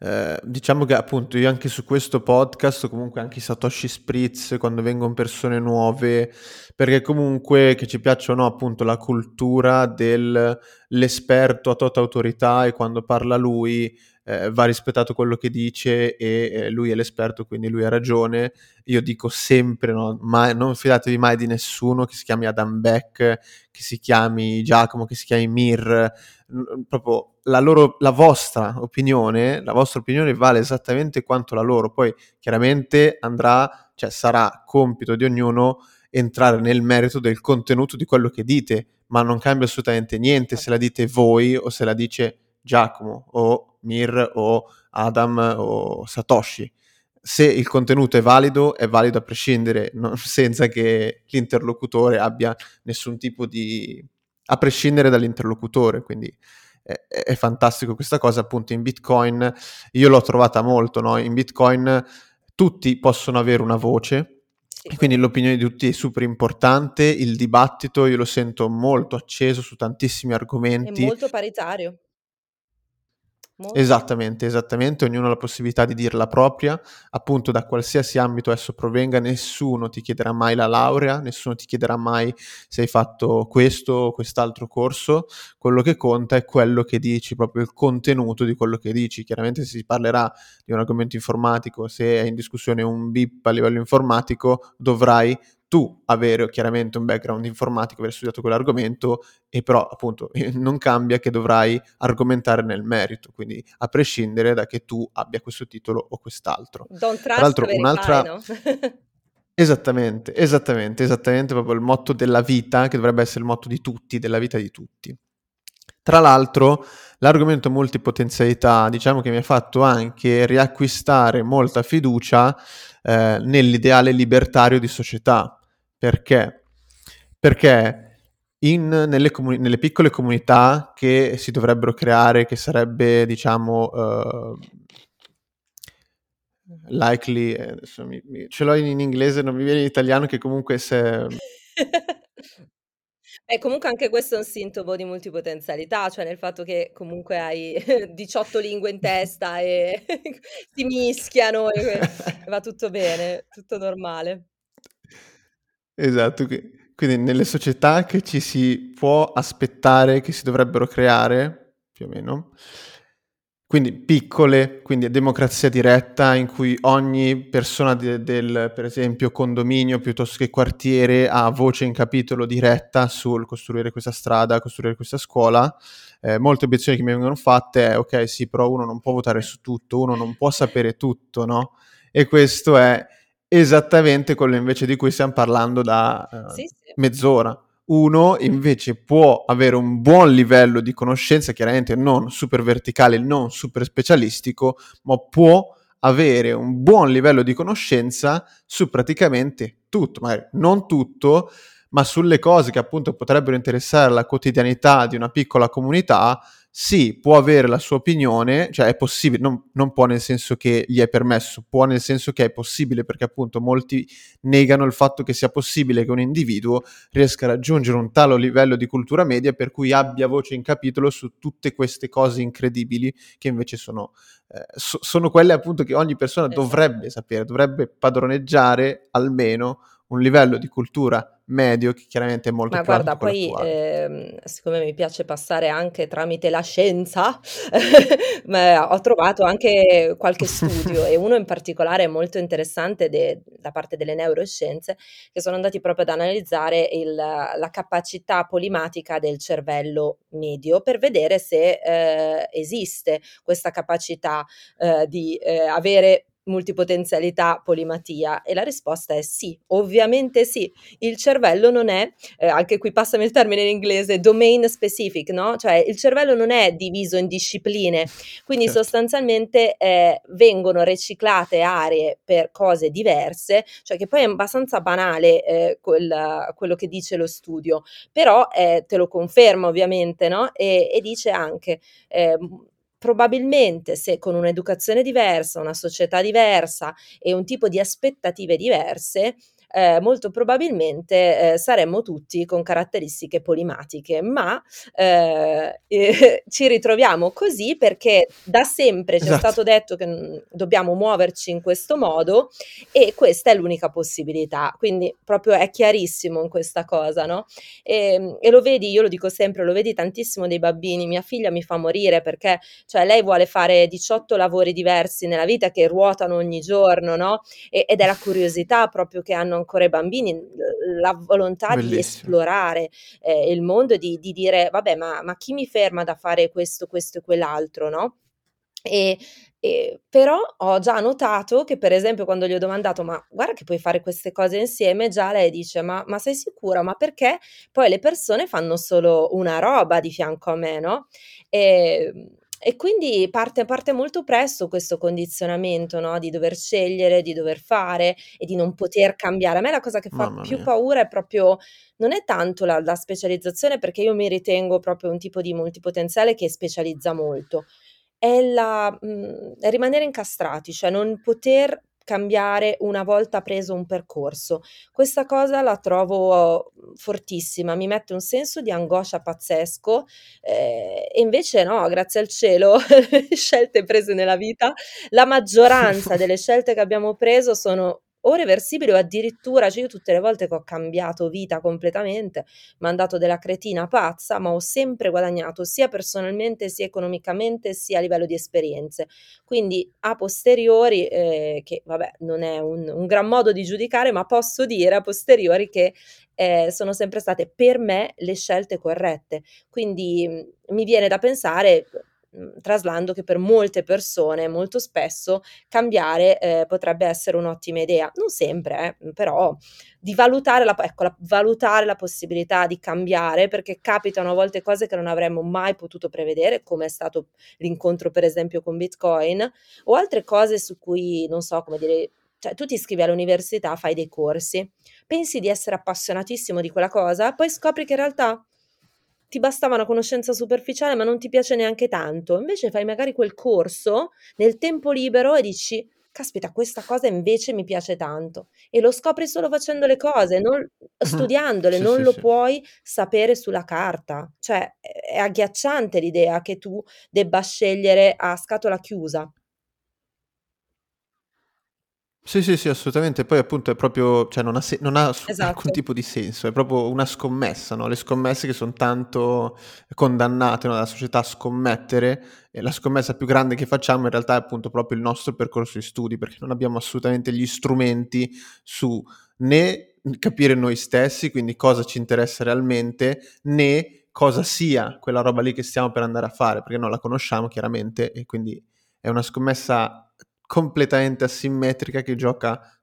ehm, diciamo che appunto io anche su questo podcast, comunque anche i Satoshi Spritz, quando vengon persone nuove, perché comunque che ci piaccia o no, appunto la cultura del l'esperto a tota autorità e quando parla lui, ehm, va rispettato quello che dice e, ehm, lui è l'esperto, quindi lui ha ragione. Io dico sempre, no, mai non fidatevi mai di nessuno che si chiami Adam Beck, che si chiami Giacomo, che si chiami Mir, proprio la loro la vostra opinione la vostra opinione vale esattamente quanto la loro. Poi chiaramente andrà cioè sarà compito di ognuno entrare nel merito del contenuto di quello che dite, ma non cambia assolutamente niente se la dite voi o se la dice Giacomo o Mir o Adam o Satoshi. Se il contenuto è valido, è valido a prescindere, no senza che l'interlocutore abbia nessun tipo di a prescindere dall'interlocutore, quindi è è fantastico questa cosa. Appunto in Bitcoin io l'ho trovata molto, no, in Bitcoin tutti possono avere una voce e quindi l'opinione di tutti è super importante, il dibattito io lo sento molto acceso su tantissimi È argomenti molto paritario. Molto. Esattamente, esattamente, ognuno ha la possibilità di dir la propria, appunto da qualsiasi ambito esso provenga, nessuno ti chiederà mai la laurea, nessuno ti chiederà mai se hai fatto questo o quest'altro corso, quello che conta è quello che dici, proprio il contenuto di quello che dici. Chiaramente se si parlerà di un argomento informatico, se è in discussione un BIP a livello informatico, dovrai tu avere chiaramente un background informatico, aver studiato quell'argomento e però appunto non cambia che dovrai argomentare nel merito, quindi a prescindere da che tu abbia questo titolo o quest'altro. Don't Tra trust, l'altro verify, un'altra no? Esattamente, esattamente, esattamente proprio il motto della vita, che dovrebbe essere il motto di tutti, della vita di tutti. Tra l'altro, l'argomento multipotenzialità, diciamo che mi ha fatto anche riacquistare molta fiducia, ehm, nell'ideale libertario di società. Perché? Perché in, nelle, comuni- nelle, piccole comunità che si dovrebbero creare, che sarebbe, diciamo, uh, likely, eh, mi, mi, ce l'ho in, in, inglese, non mi viene in italiano, che comunque se... E comunque anche questo è un sintomo di multipotenzialità, cioè nel fatto che comunque hai 18 lingue in testa e si mischiano e va tutto bene, tutto normale. Esatto, quindi nelle società che ci si può aspettare che si dovrebbero creare, più o meno, quindi piccole, quindi democrazia diretta in cui ogni persona de- del, per esempio, condominio piuttosto che quartiere ha voce in capitolo diretta sul costruire questa strada, costruire questa scuola. Eh, molte obiezioni che mi vengono fatte è ok, sì, però uno non può votare su tutto, uno non può sapere tutto, no? E questo è esattamente quello invece di cui stiamo parlando da uh, sì, sì. mezz'ora uno invece può avere un buon livello di conoscenza, chiaramente non super verticale, non super specialistico, ma può avere un buon livello di conoscenza su praticamente tutto, magari non tutto, ma sulle cose che appunto potrebbero interessare la quotidianità di una piccola comunità, sì, può avere la sua opinione, cioè è possibile, non, non, può nel senso che gli è permesso, può nel senso che è possibile perché appunto molti negano il fatto che sia possibile che un individuo riesca a raggiungere un tale livello di cultura media per cui abbia voce in capitolo su tutte queste cose incredibili che invece sono, eh, so, sono quelle appunto che ogni persona dovrebbe sapere, dovrebbe padroneggiare almeno un livello di cultura medio che chiaramente è molto Ma più guarda, alto poi ehm, siccome mi piace passare anche tramite la scienza, ho trovato anche qualche studio e uno in particolare molto interessante de- da parte delle neuroscienze che sono andati proprio ad analizzare il- la capacità polimatica del cervello medio per vedere se eh, esiste questa capacità eh, di eh, avere multipotenzialità, polimatia? E la risposta è sì, ovviamente sì. Il cervello non è, eh, anche qui passami il termine in inglese, domain specific, no? Cioè il cervello non è diviso in discipline, quindi certo. sostanzialmente eh, vengono riciclate aree per cose diverse, cioè che poi è abbastanza banale eh, quel, quello che dice lo studio, però eh, te lo conferma ovviamente, no? E, e dice anche ehm, probabilmente se con un'educazione diversa, una società diversa e un tipo di aspettative diverse, eh, molto probabilmente eh, saremmo tutti con caratteristiche polimatiche, ma eh, ci ritroviamo così perché da sempre ci esatto. è stato detto che mm, dobbiamo muoverci in questo modo e questa è l'unica possibilità, quindi proprio è chiarissimo in questa cosa, no? E, ehm, e lo vedi, io lo dico sempre, lo vedi tantissimo dei bambini, mia figlia mi fa morire perché cioè, lei vuole fare 18 lavori diversi nella vita che ruotano ogni giorno, no? E, ed è la curiosità proprio che hanno ancora i bambini, la volontà Bellissimo. di esplorare eh, il mondo e di, di, dire vabbè ma, ma chi mi ferma da fare questo, questo e quell'altro, no? E, e, però ho già notato che, per esempio, quando gli ho domandato: Ma guarda che puoi fare queste cose insieme, già lei dice: Ma, ma sei sicura? Ma perché poi le persone fanno solo una roba di fianco a me, no? E, e quindi parte, parte molto presto questo condizionamento, no? Di dover scegliere, di dover fare e di non poter cambiare. A me la cosa che fa Mamma più mia. paura è proprio, non è tanto la, la specializzazione, perché io mi ritengo proprio un tipo di multipotenziale che specializza molto, è, la, mh, è rimanere incastrati, cioè non poter cambiare una volta preso un percorso. Questa cosa la trovo mhmm, fortissima, mi mette un senso di angoscia pazzesco eh, e invece no, grazie al cielo, scelte prese nella vita, la maggioranza delle scelte che abbiamo preso sono o reversibili o addirittura, cioè io tutte le volte che ho cambiato vita completamente, mandato della cretina pazza, ma ho sempre guadagnato sia personalmente sia economicamente sia a livello di esperienze. Quindi a posteriori, eh, che vabbè non è un, un, gran modo di giudicare, ma posso dire a posteriori che eh, sono sempre state per me le scelte corrette. Quindi mh, mi viene da pensare traslando che per molte persone, molto spesso, cambiare, ehm, potrebbe essere un'ottima idea. Non sempre eh, però di valutare la ecco, la valutare la possibilità di cambiare, perché capitano a volte cose che non avremmo mai potuto prevedere, come è stato l'incontro per esempio con Bitcoin, o altre cose su cui non so come dire cioè tu ti iscrivi all'università, fai dei corsi, pensi di essere appassionatissimo di quella cosa, poi scopri che in realtà ti bastava una conoscenza superficiale, ma non ti piace neanche tanto. Invece fai magari quel corso nel tempo libero e dici: "Caspita, questa cosa invece mi piace tanto." E lo scopri solo facendo le cose, non Mh-mh. studiandole, Sì, non sì, lo sì. puoi sapere sulla carta. Cioè, è agghiacciante l'idea che tu debba scegliere a scatola chiusa. Sì, sì, sì, assolutamente. Poi appunto è proprio cioè non ha se non ha s alcun Esatto. tipo di senso, è proprio una scommessa, no, le scommesse che son tanto condannate, no, dalla società a scommettere, e la scommessa più grande che facciamo in realtà è appunto proprio il nostro percorso di studi, perché non abbiamo assolutamente gli strumenti su né, capire noi stessi, quindi cosa ci interessa realmente, né cosa sia quella roba lì che stiamo per andare a fare, perché non la conosciamo chiaramente e quindi è una scommessa completamente asimmetrica che gioca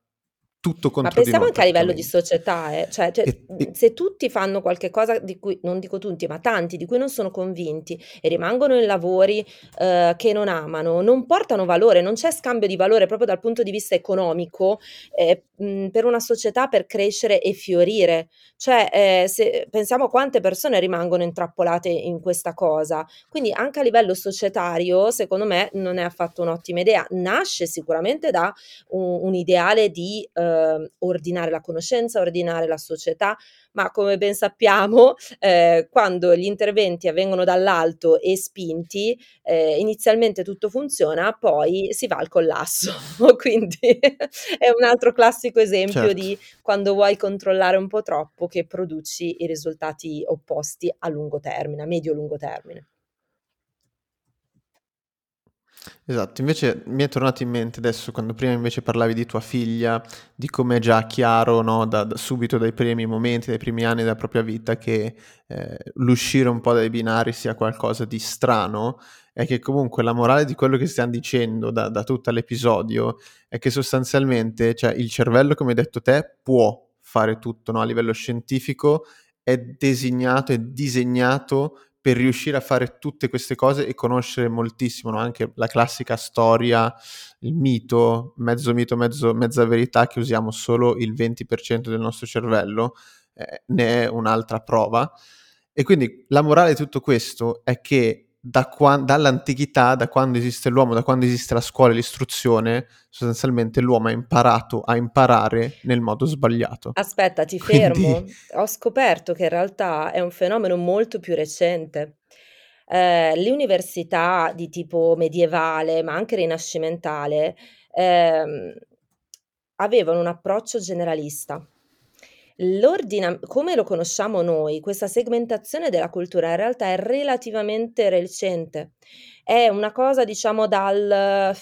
tutto Ma contro di pensiamo anche a livello di società, eh, cioè cioè, E se tutti fanno qualche cosa di cui non dico tutti, ma tanti, di cui non sono convinti e rimangono in lavori, uhm, che non amano, non portano valore, non c'è scambio di valore proprio dal punto di vista economico, ehm, mhmm, per una società per crescere e fiorire. Cioè, ehm, se pensiamo a quante persone rimangono intrappolate in questa cosa. Quindi anche a livello societario, secondo me, non è affatto un'ottima idea. Nasce sicuramente da u un ideale di, uhm, ordinare la conoscenza, ordinare la società, ma come ben sappiamo, ehm, quando gli interventi avvengono dall'alto e spinti, ehm, inizialmente tutto funziona, poi si va al collasso. Quindi è un altro classico esempio certo. di quando vuoi controllare un po' troppo che produci i risultati opposti a lungo termine, a medio-lungo termine. Esatto, invece mi è tornato in mente adesso quando prima invece parlavi di tua figlia, di come è già chiaro, no, da da subito dai primi momenti, dai primi anni della propria vita che, ehm, l'uscire un po' dai binari sia qualcosa di strano, è che comunque la morale di quello che stiam dicendo da da tutta l'episodio è che sostanzialmente, cioè il cervello, come hai detto te, può fare tutto, no, a livello scientifico è designato, è disegnato per riuscire a fare tutte queste cose e conoscere moltissimo, no, anche la classica storia, il mito, mezzo mito, mezzo mezza verità, che usiamo solo il 20% del nostro cervello, ehm, ne è un'altra prova. E quindi la morale di tutto questo è che da quan dall'antichità, da quando esiste l'uomo, da quando esiste la scuola e l'istruzione, sostanzialmente l'uomo ha imparato a imparare nel modo sbagliato. Aspetta, ti Quindi fermo. Ho scoperto che in realtà è un fenomeno molto più recente. Ehm, le università di tipo medievale, ma anche rinascimentale, ehm, avevano un approccio generalista. L'ordina come lo conosciamo noi, questa segmentazione della cultura in realtà è relativamente recente. È una cosa diciamo dal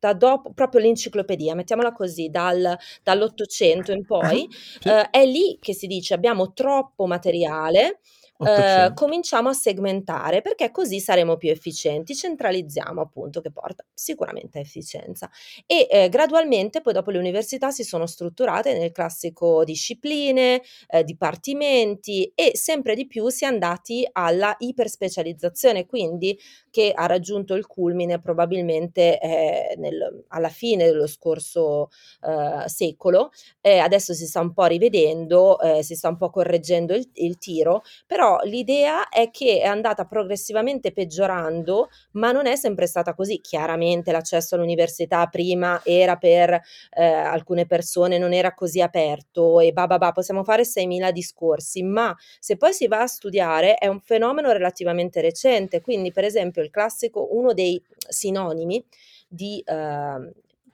da dopo proprio l'enciclopedia, mettiamola così, dal dall'800 in Ah-ah, poi, sì. uhm, è lì che si dice: "Abbiamo troppo materiale, 800. cominciamo a segmentare perché così saremo più efficienti, centralizziamo." Appunto, che porta sicuramente a efficienza. E, ehm, gradualmente poi dopo le università si sono strutturate nel classico discipline, ehm, dipartimenti e sempre di più si è andati alla iperspecializzazione, quindi che ha raggiunto il culmine probabilmente, ehm, nel alla fine dello scorso, uhm, secolo, e adesso si sta un po' rivedendo, ehm, si sta un po' correggendo il il tiro, però l'idea è che è andata progressivamente peggiorando, ma non è sempre stata così. Chiaramente l'accesso all'università prima era per, ehm, alcune persone non era così aperto e bah, bah, bah, possiamo fare 6000 discorsi, ma se poi si va a studiare è un fenomeno relativamente recente. Quindi per esempio il classico uno dei sinonimi di, uhm,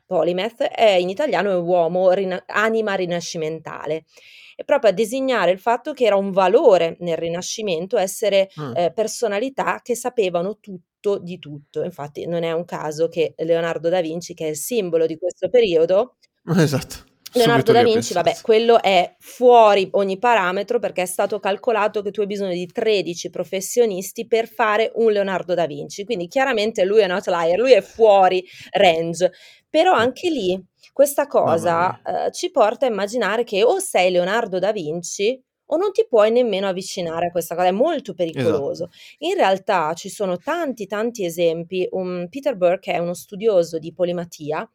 polymath è in italiano è uomo rina anima rinascimentale. È proprio a designare il fatto che era un valore nel Rinascimento essere, Ah. ehm, personalità che sapevano tutto di tutto. Infatti non è un caso che Leonardo da Vinci, che è il simbolo di questo periodo Esatto, Leonardo da Vinci, vabbè, quello è fuori ogni parametro perché è stato calcolato che tu hai bisogno di 13 professionisti per fare un Leonardo da Vinci. Quindi chiaramente lui è un outlier, lui è fuori range. Però Eh. anche lì questa cosa, uhm, ci porta a immaginare che o sei Leonardo da Vinci o non ti puoi nemmeno avvicinare a questa cosa, è molto Esatto. pericoloso. In realtà ci sono tanti, tanti esempi. Un Peter Burke è uno studioso di polimatia,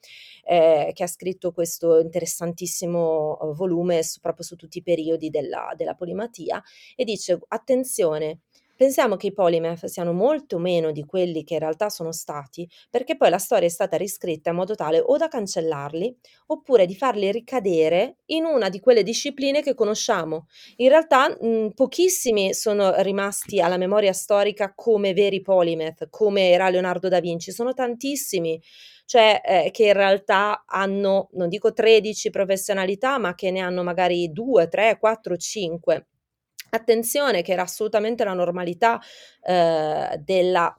ehm, che ha scritto questo interessantissimo, uhm, volume su proprio su tutti i periodi della della polimatia e dice: "Attenzione, Pensiamo che i polymath siano molto meno di quelli che in realtà sono stati, perché poi la storia è stata riscritta in modo tale o da cancellarli, oppure di farli ricadere in una di quelle discipline che conosciamo. In realtà, mhmm, pochissimi sono rimasti alla memoria storica come veri polymath, come era Leonardo da Vinci, sono tantissimi, cioè, ehm, che in realtà hanno, non dico 13 professionalità, ma che ne hanno magari 2, 3, 4, 5. Attenzione che era assolutamente la normalità, ehm, della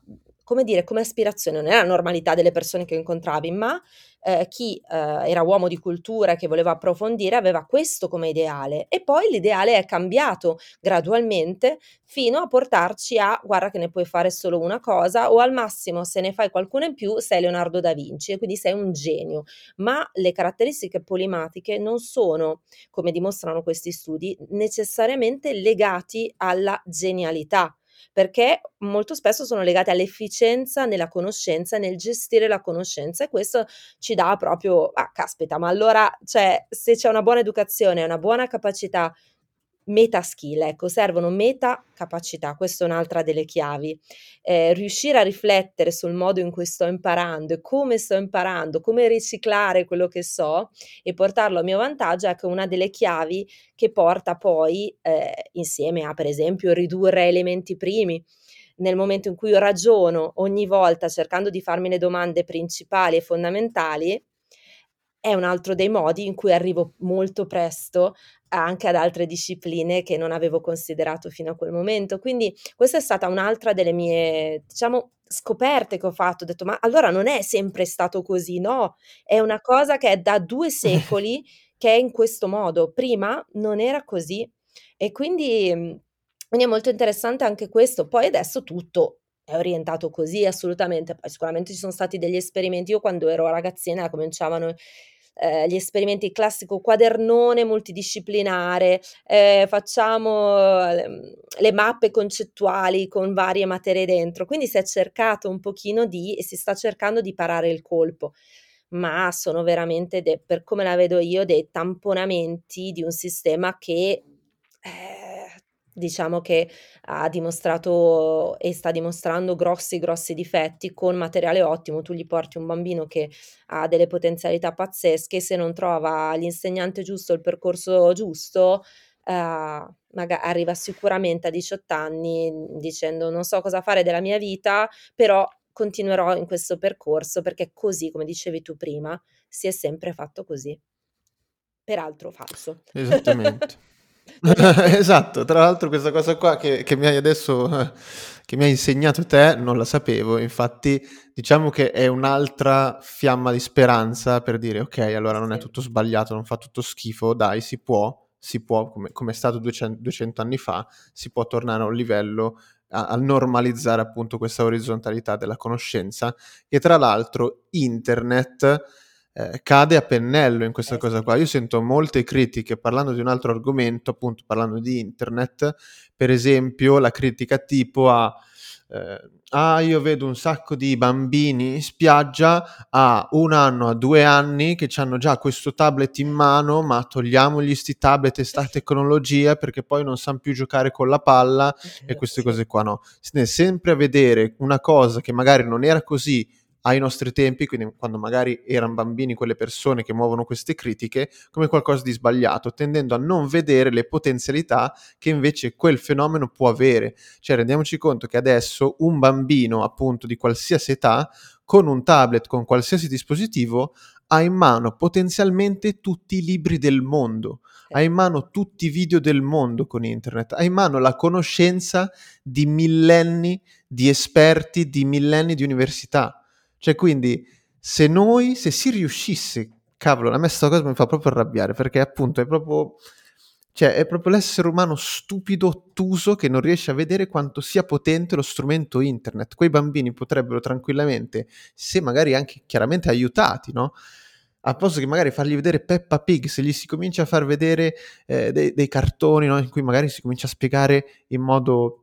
come dire, come aspirazione, non è la normalità delle persone che incontravi, ma, ehm, chi, ehm, era uomo di cultura e che voleva approfondire aveva questo come ideale. E poi l'ideale è cambiato gradualmente fino a portarci a: guarda che ne puoi fare solo una cosa o al massimo se ne fai qualcuna in più sei Leonardo da Vinci e quindi sei un genio. Ma le caratteristiche polimatiche non sono, come dimostrano questi studi, necessariamente legati alla genialità perché molto spesso sono legate all'efficienza nella conoscenza, nel gestire la conoscenza e questo ci dà proprio, ah caspita, ma allora cioè se c'è una buona educazione, una buona capacità Meta skill, ecco, servono meta capacità, questa è un'altra delle chiavi. Ehm, riuscire a riflettere sul modo in cui sto imparando e come sto imparando, come riciclare quello che so e portarlo a mio vantaggio, ecco una delle chiavi che porta poi, ehm, insieme a per esempio ridurre elementi primi, nel momento in cui io ragiono ogni volta cercando di farmi le domande principali e fondamentali, è un altro dei modi in cui arrivo molto presto anche ad altre discipline che non avevo considerato fino a quel momento. Quindi questa è stata un'altra delle mie, diciamo, scoperte che ho fatto. Ho detto: "Ma allora non è sempre stato così, no, è una cosa che è da 2 secoli che è in questo modo. Prima non era così". E quindi mhmm, quindi è molto interessante anche questo. Poi adesso tutto è orientato così assolutamente, poi sicuramente ci sono stati degli esperimenti. Io quando ero ragazzina cominciavano ehm, gli esperimenti, il classico quadernone multidisciplinare, ehm, facciamo le le mappe concettuali con varie materie dentro. Quindi si è cercato un pochino di e si sta cercando di parare il colpo, ma sono veramente de per come la vedo io, dei tamponamenti di un sistema che, ehm Diciamo che ha dimostrato e sta dimostrando grossi, grossi difetti con materiale ottimo. Tu gli porti un bambino che ha delle potenzialità pazzesche, se non trova l'insegnante giusto, il percorso giusto, maga arriva sicuramente a 18 anni dicendo: "Non so cosa fare della mia vita, però continuerò in questo percorso perché così, come dicevi tu prima, si è sempre fatto così". Peraltro falso. Esattamente. Esatto, tra l'altro questa cosa qua che che mi hai adesso che mi hai insegnato te non la sapevo, infatti diciamo che è un'altra fiamma di speranza per dire: "Okay, allora non è tutto sbagliato, non fa tutto schifo, dai si può, si può come come è stato duecen 200 anni fa, si può tornare a un livello a a normalizzare appunto questa orizzontalità della conoscenza". E tra l'altro internet ehm, cade a pennello in questa Eh cosa qua. Io sento molte critiche parlando di un altro argomento, appunto parlando di internet, per esempio la critica tipo a ehm: "Ah, io vedo un sacco di bambini in spiaggia a 1 anno, a 2 anni che c'hanno già questo tablet in mano, ma togliamogli 'sti tablet e 'sta tecnologia perché poi non san più giocare con la palla", e queste cose qua, no. S ne sempre a vedere una cosa che magari non era così ai nostri tempi, quindi quando magari eran bambini quelle persone che muovono queste critiche, come qualcosa di sbagliato, tendendo a non vedere le potenzialità che invece quel fenomeno può avere. Cioè rendiamoci conto che adesso un bambino, appunto, di qualsiasi età, con un tablet, con qualsiasi dispositivo, ha in mano potenzialmente tutti i libri del mondo, ha in mano tutti i video del mondo con internet, ha in mano la conoscenza di millenni di esperti, di millenni di università. Cioè quindi se noi se si riuscisse cavolo, a me 'sta cosa mi fa proprio arrabbiare, perché appunto è proprio cioè è proprio l'essere umano stupido, ottuso, che non riesce a vedere quanto sia potente lo strumento internet. Quei bambini potrebbero tranquillamente, se magari anche chiaramente aiutati, no, al posto che magari fargli vedere Peppa Pig, se gli si comincia a far vedere, ehm, dei dei cartoni, no, in cui magari si comincia a spiegare in modo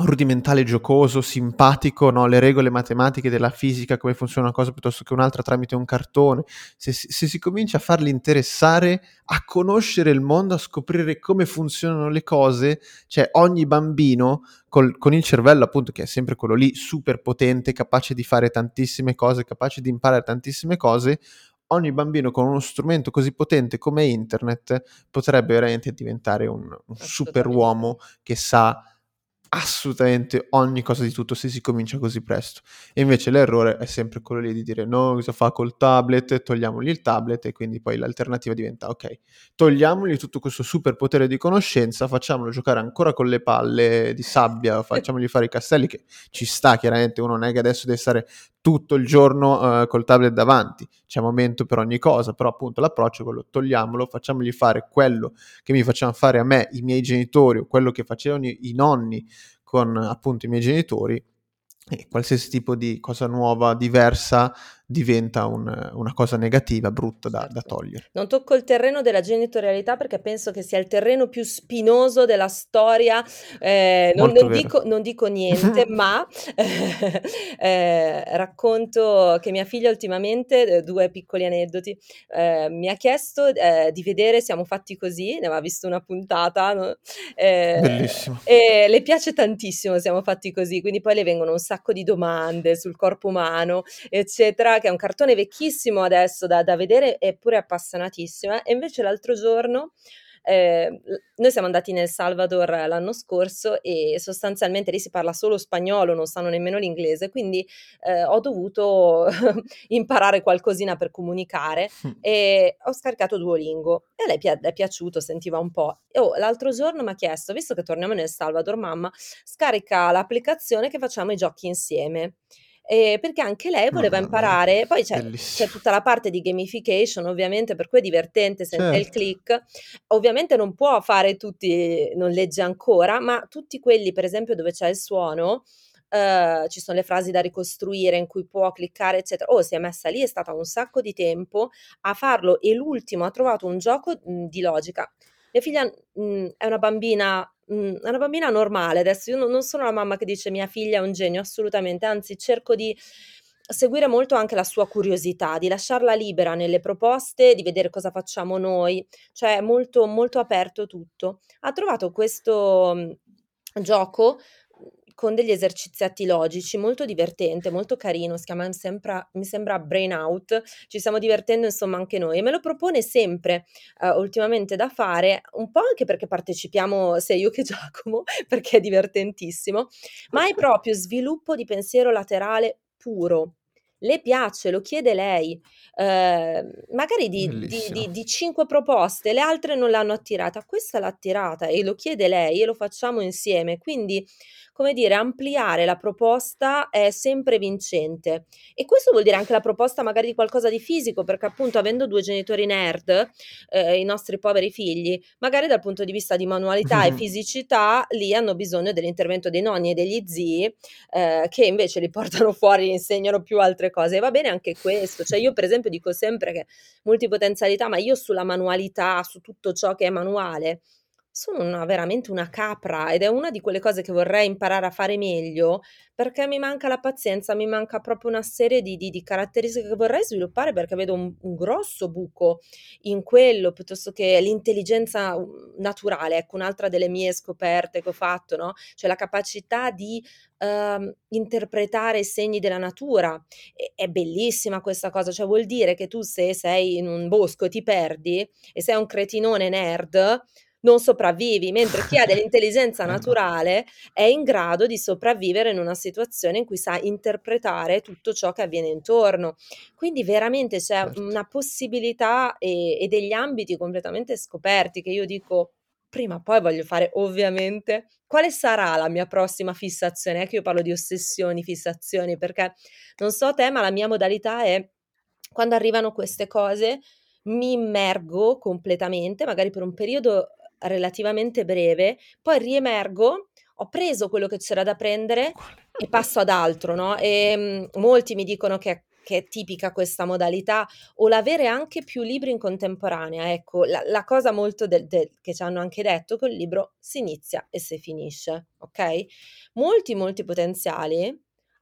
rudimentale, giocoso, simpatico, no? le regole matematiche della fisica, come funziona una cosa piuttosto che un'altra tramite un cartone, se, se, si comincia a farli interessare a conoscere il mondo, a scoprire come funzionano le cose, cioè ogni bambino col, con il cervello appunto che è sempre quello lì super potente, capace di fare tantissime cose, capace di imparare tantissime cose, ogni bambino con uno strumento così potente come internet potrebbe veramente diventare un, un super uomo che sa assolutamente ogni cosa di tutto se si comincia così presto. E invece l'errore è sempre quello lì di dire no, cosa fa col tablet, togliamogli il tablet e quindi poi l'alternativa diventa ok, togliamogli tutto questo superpotere di conoscenza, facciamolo giocare ancora con le palle di sabbia, facciamogli fare i castelli che ci sta chiaramente, uno non è che adesso deve stare tutto il giorno uh, col tablet davanti, c'è momento per ogni cosa, però appunto l'approccio è quello, togliamolo, facciamogli fare quello che mi facevano fare a me i miei genitori o quello che facevano i nonni con appunto i miei genitori e qualsiasi tipo di cosa nuova, diversa, diventa un, una cosa negativa, brutta da, certo. da, togliere. Non tocco il terreno della genitorialità perché penso che sia il terreno più spinoso della storia. Eh, non, non, dico, non, dico, niente, ma eh, racconto che mia figlia ultimamente, eh, due piccoli aneddoti, eh, mi ha chiesto eh, di vedere Siamo fatti così, ne aveva visto una puntata. No? Bellissimo. E le piace tantissimo Siamo fatti così, quindi poi le vengono un sacco di domande sul corpo umano, eccetera che è un cartone vecchissimo adesso da, da vedere, eppure appassionatissima. E invece l'altro giorno eh, noi siamo andati nel Salvador l'anno scorso e sostanzialmente lì si parla solo spagnolo, non sanno nemmeno l'inglese, quindi eh, ho dovuto imparare qualcosina per comunicare hm. e ho scaricato Duolingo e a lei pi- è piaciuto, sentiva un po'. Oh, l'altro giorno mi ha chiesto, visto che torniamo nel Salvador, mamma, scarica l'applicazione che facciamo i giochi insieme eh, perché anche lei voleva no, imparare, poi c'è, c'è, tutta la parte di gamification ovviamente, per cui è divertente senza certo. il click, ovviamente non può fare tutti, non legge ancora, ma tutti quelli per esempio dove c'è il suono, Uh, ci sono le frasi da ricostruire in cui può cliccare, eccetera. Oh, si è messa lì, è stata un sacco di tempo a farlo e l'ultimo ha trovato un gioco di logica. Mia figlia mh, è una bambina Mhmm, è una bambina normale. Adesso, io no non sono la mamma che dice: "Mia figlia è un genio", assolutamente, anzi cerco di seguire molto anche la sua curiosità, di lasciarla libera nelle proposte, di vedere cosa facciamo noi, cioè molto molto aperto tutto. Ha trovato questo, mhmm, gioco con degli eserciziati logici, molto divertente, molto carino, si chiama sembra, mi sembra Brain Out, ci stiamo divertendo insomma anche noi e me lo propone sempre uh, ultimamente da fare, un po' anche perché partecipiamo sia io che Giacomo, perché è divertentissimo, ma è proprio sviluppo di pensiero laterale puro. Le piace, lo chiede lei, eh, magari di, di, di, di, cinque proposte, le altre non l'hanno attirata, questa l'ha attirata e lo chiede lei e lo facciamo insieme. Quindi come dire, ampliare la proposta è sempre vincente. E questo vuol dire anche la proposta magari di qualcosa di fisico, perché appunto avendo due genitori nerd, eh, i nostri poveri figli, magari dal punto di vista di manualità e fisicità, lì hanno bisogno dell'intervento dei nonni e degli zii, eh, che invece li portano fuori e insegnano più altre cose. E va bene anche questo. Cioè io per esempio dico sempre che multipotenzialità, ma io sulla manualità, su tutto ciò che è manuale, sono una veramente una capra ed è una di quelle cose che vorrei imparare a fare meglio, perché mi manca la pazienza, mi manca proprio una serie di di di caratteristiche che vorrei sviluppare perché vedo un un grosso buco in quello, piuttosto che l'intelligenza, uhm, naturale, ecco un'altra delle mie scoperte che ho fatto, no, cioè la capacità di, uhm, interpretare i segni della natura. E è bellissima questa cosa, cioè vuol dire che tu se sei in un bosco e ti perdi e sei un cretinone nerd non sopravvivi, mentre chi ha dell'intelligenza naturale è in grado di sopravvivere in una situazione in cui sa interpretare tutto ciò che avviene intorno. Quindi veramente c'è certo. una possibilità e, e degli ambiti completamente scoperti che io dico prima o poi voglio fare ovviamente. Quale sarà la mia prossima fissazione? È che io parlo di ossessioni, fissazioni, perché non so te, ma la mia modalità è quando arrivano queste cose mi immergo completamente, magari per un periodo relativamente breve, poi riemergo, ho preso quello che c'era da prendere e passo ad altro, no? E, mhmm, molti mi dicono che che è tipica questa modalità, o l'avere anche più libri in contemporanea. Ecco, la, la cosa molto del, del, che ci hanno anche detto che il libro si inizia e si finisce, ok? Molti, molti potenziali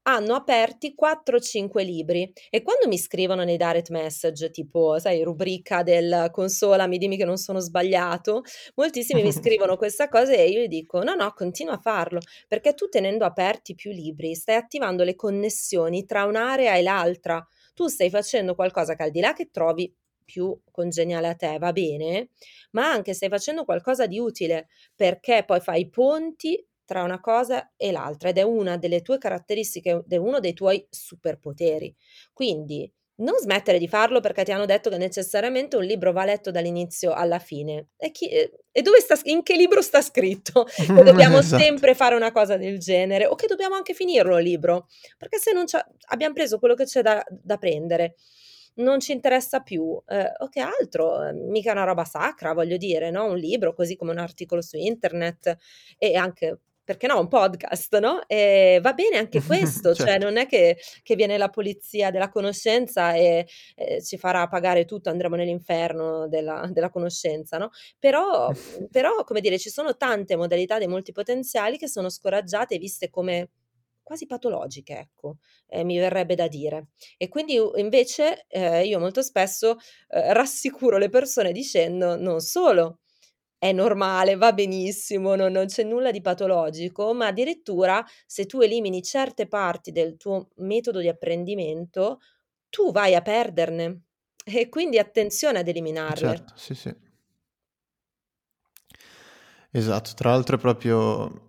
hanno aperti 4-5 libri e quando mi scrivono nei direct message, tipo, sai, rubrica del consolami, dimmi che non sono sbagliato, moltissimi mi scrivono questa cosa e io gli dico no, no, continua a farlo, perché tu tenendo aperti più libri stai attivando le connessioni tra un'area e l'altra. Tu stai facendo qualcosa che al di là che trovi più congeniale a te, va bene, ma anche stai facendo qualcosa di utile perché poi fai ponti tra una cosa e l'altra ed è una delle tue caratteristiche ed è uno dei tuoi superpoteri. Quindi non smettere di farlo perché ti hanno detto che necessariamente un libro va letto dall'inizio alla fine. E, chi, e dove sta, in che libro sta scritto che dobbiamo esatto. sempre fare una cosa del genere o che dobbiamo anche finirlo il libro? Perché se non abbiamo preso quello che c'è da, da prendere non ci interessa più, eh, o che altro, mica una roba sacra, voglio dire, no? Un libro, così come un articolo su internet e anche perché no, un podcast, no? E va bene anche questo, cioè certo. cioè non è che, che, viene la polizia della conoscenza e, e, ci farà pagare tutto, andremo nell'inferno della, della conoscenza, no? Però, però, come dire, ci sono tante modalità dei multipotenziali che sono scoraggiate e viste come quasi patologiche, ecco, eh, mi verrebbe da dire. E quindi invece eh, io molto spesso eh, rassicuro le persone dicendo non solo è normale, va benissimo, no, non c'è nulla di patologico, ma addirittura se tu elimini certe parti del tuo metodo di apprendimento, tu vai a perderne. E quindi attenzione ad eliminarle. Certo, sì, sì. Esatto, tra l'altro è proprio...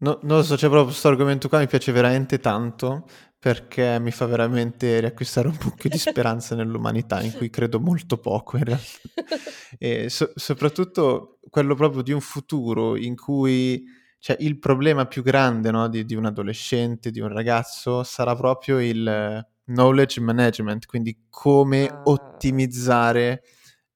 No, non so, c'è proprio questo argomento qua, mi piace veramente tanto perché mi fa veramente riacquistare un po' di speranza nell'umanità, in cui credo molto poco in realtà. E so- soprattutto quello proprio di un futuro in cui cioè, il problema più grande no, di, di, un adolescente, di un ragazzo, sarà proprio il knowledge management, quindi come ah. ottimizzare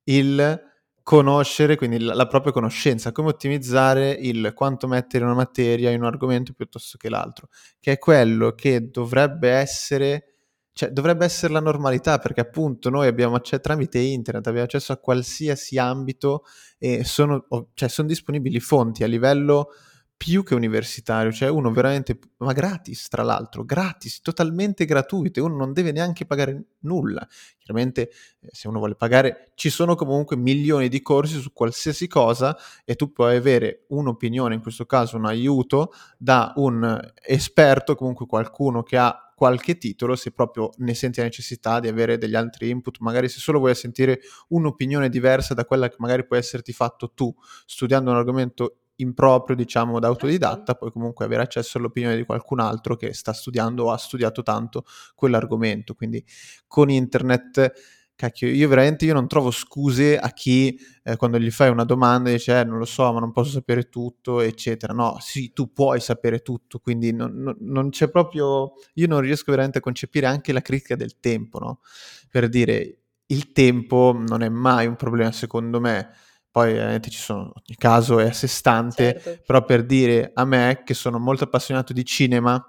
il conoscere, quindi la, la, propria conoscenza, come ottimizzare il quanto mettere una materia in un argomento piuttosto che l'altro, che è quello che dovrebbe essere, cioè dovrebbe essere la normalità, perché appunto noi abbiamo accesso tramite internet, abbiamo accesso a qualsiasi ambito e sono, cioè, sono disponibili fonti a livello più che universitario, cioè uno veramente, ma gratis tra l'altro, gratis, totalmente gratuito, uno non deve neanche pagare nulla. Chiaramente eh, se uno vuole pagare ci sono comunque milioni di corsi su qualsiasi cosa e tu puoi avere un'opinione, in questo caso un aiuto, da un esperto, comunque qualcuno che ha qualche titolo se proprio ne senti la necessità di avere degli altri input, magari se solo vuoi sentire un'opinione diversa da quella che magari può esserti fatto tu studiando un argomento improprio, diciamo, da autodidatta, puoi comunque avere accesso all'opinione di qualcun altro che sta studiando o ha studiato tanto quell'argomento. Quindi con internet, cacchio, io veramente io non trovo scuse a chi eh, quando gli fai una domanda dice eh, non lo so, ma non posso sapere tutto, eccetera. No, sì, tu puoi sapere tutto, quindi non, non, non c'è proprio... Io non riesco veramente a concepire anche la critica del tempo, no? Per dire, il tempo non è mai un problema secondo me poi ovviamente ci sono, ogni caso è a sé stante, certo. però per dire a me che sono molto appassionato di cinema,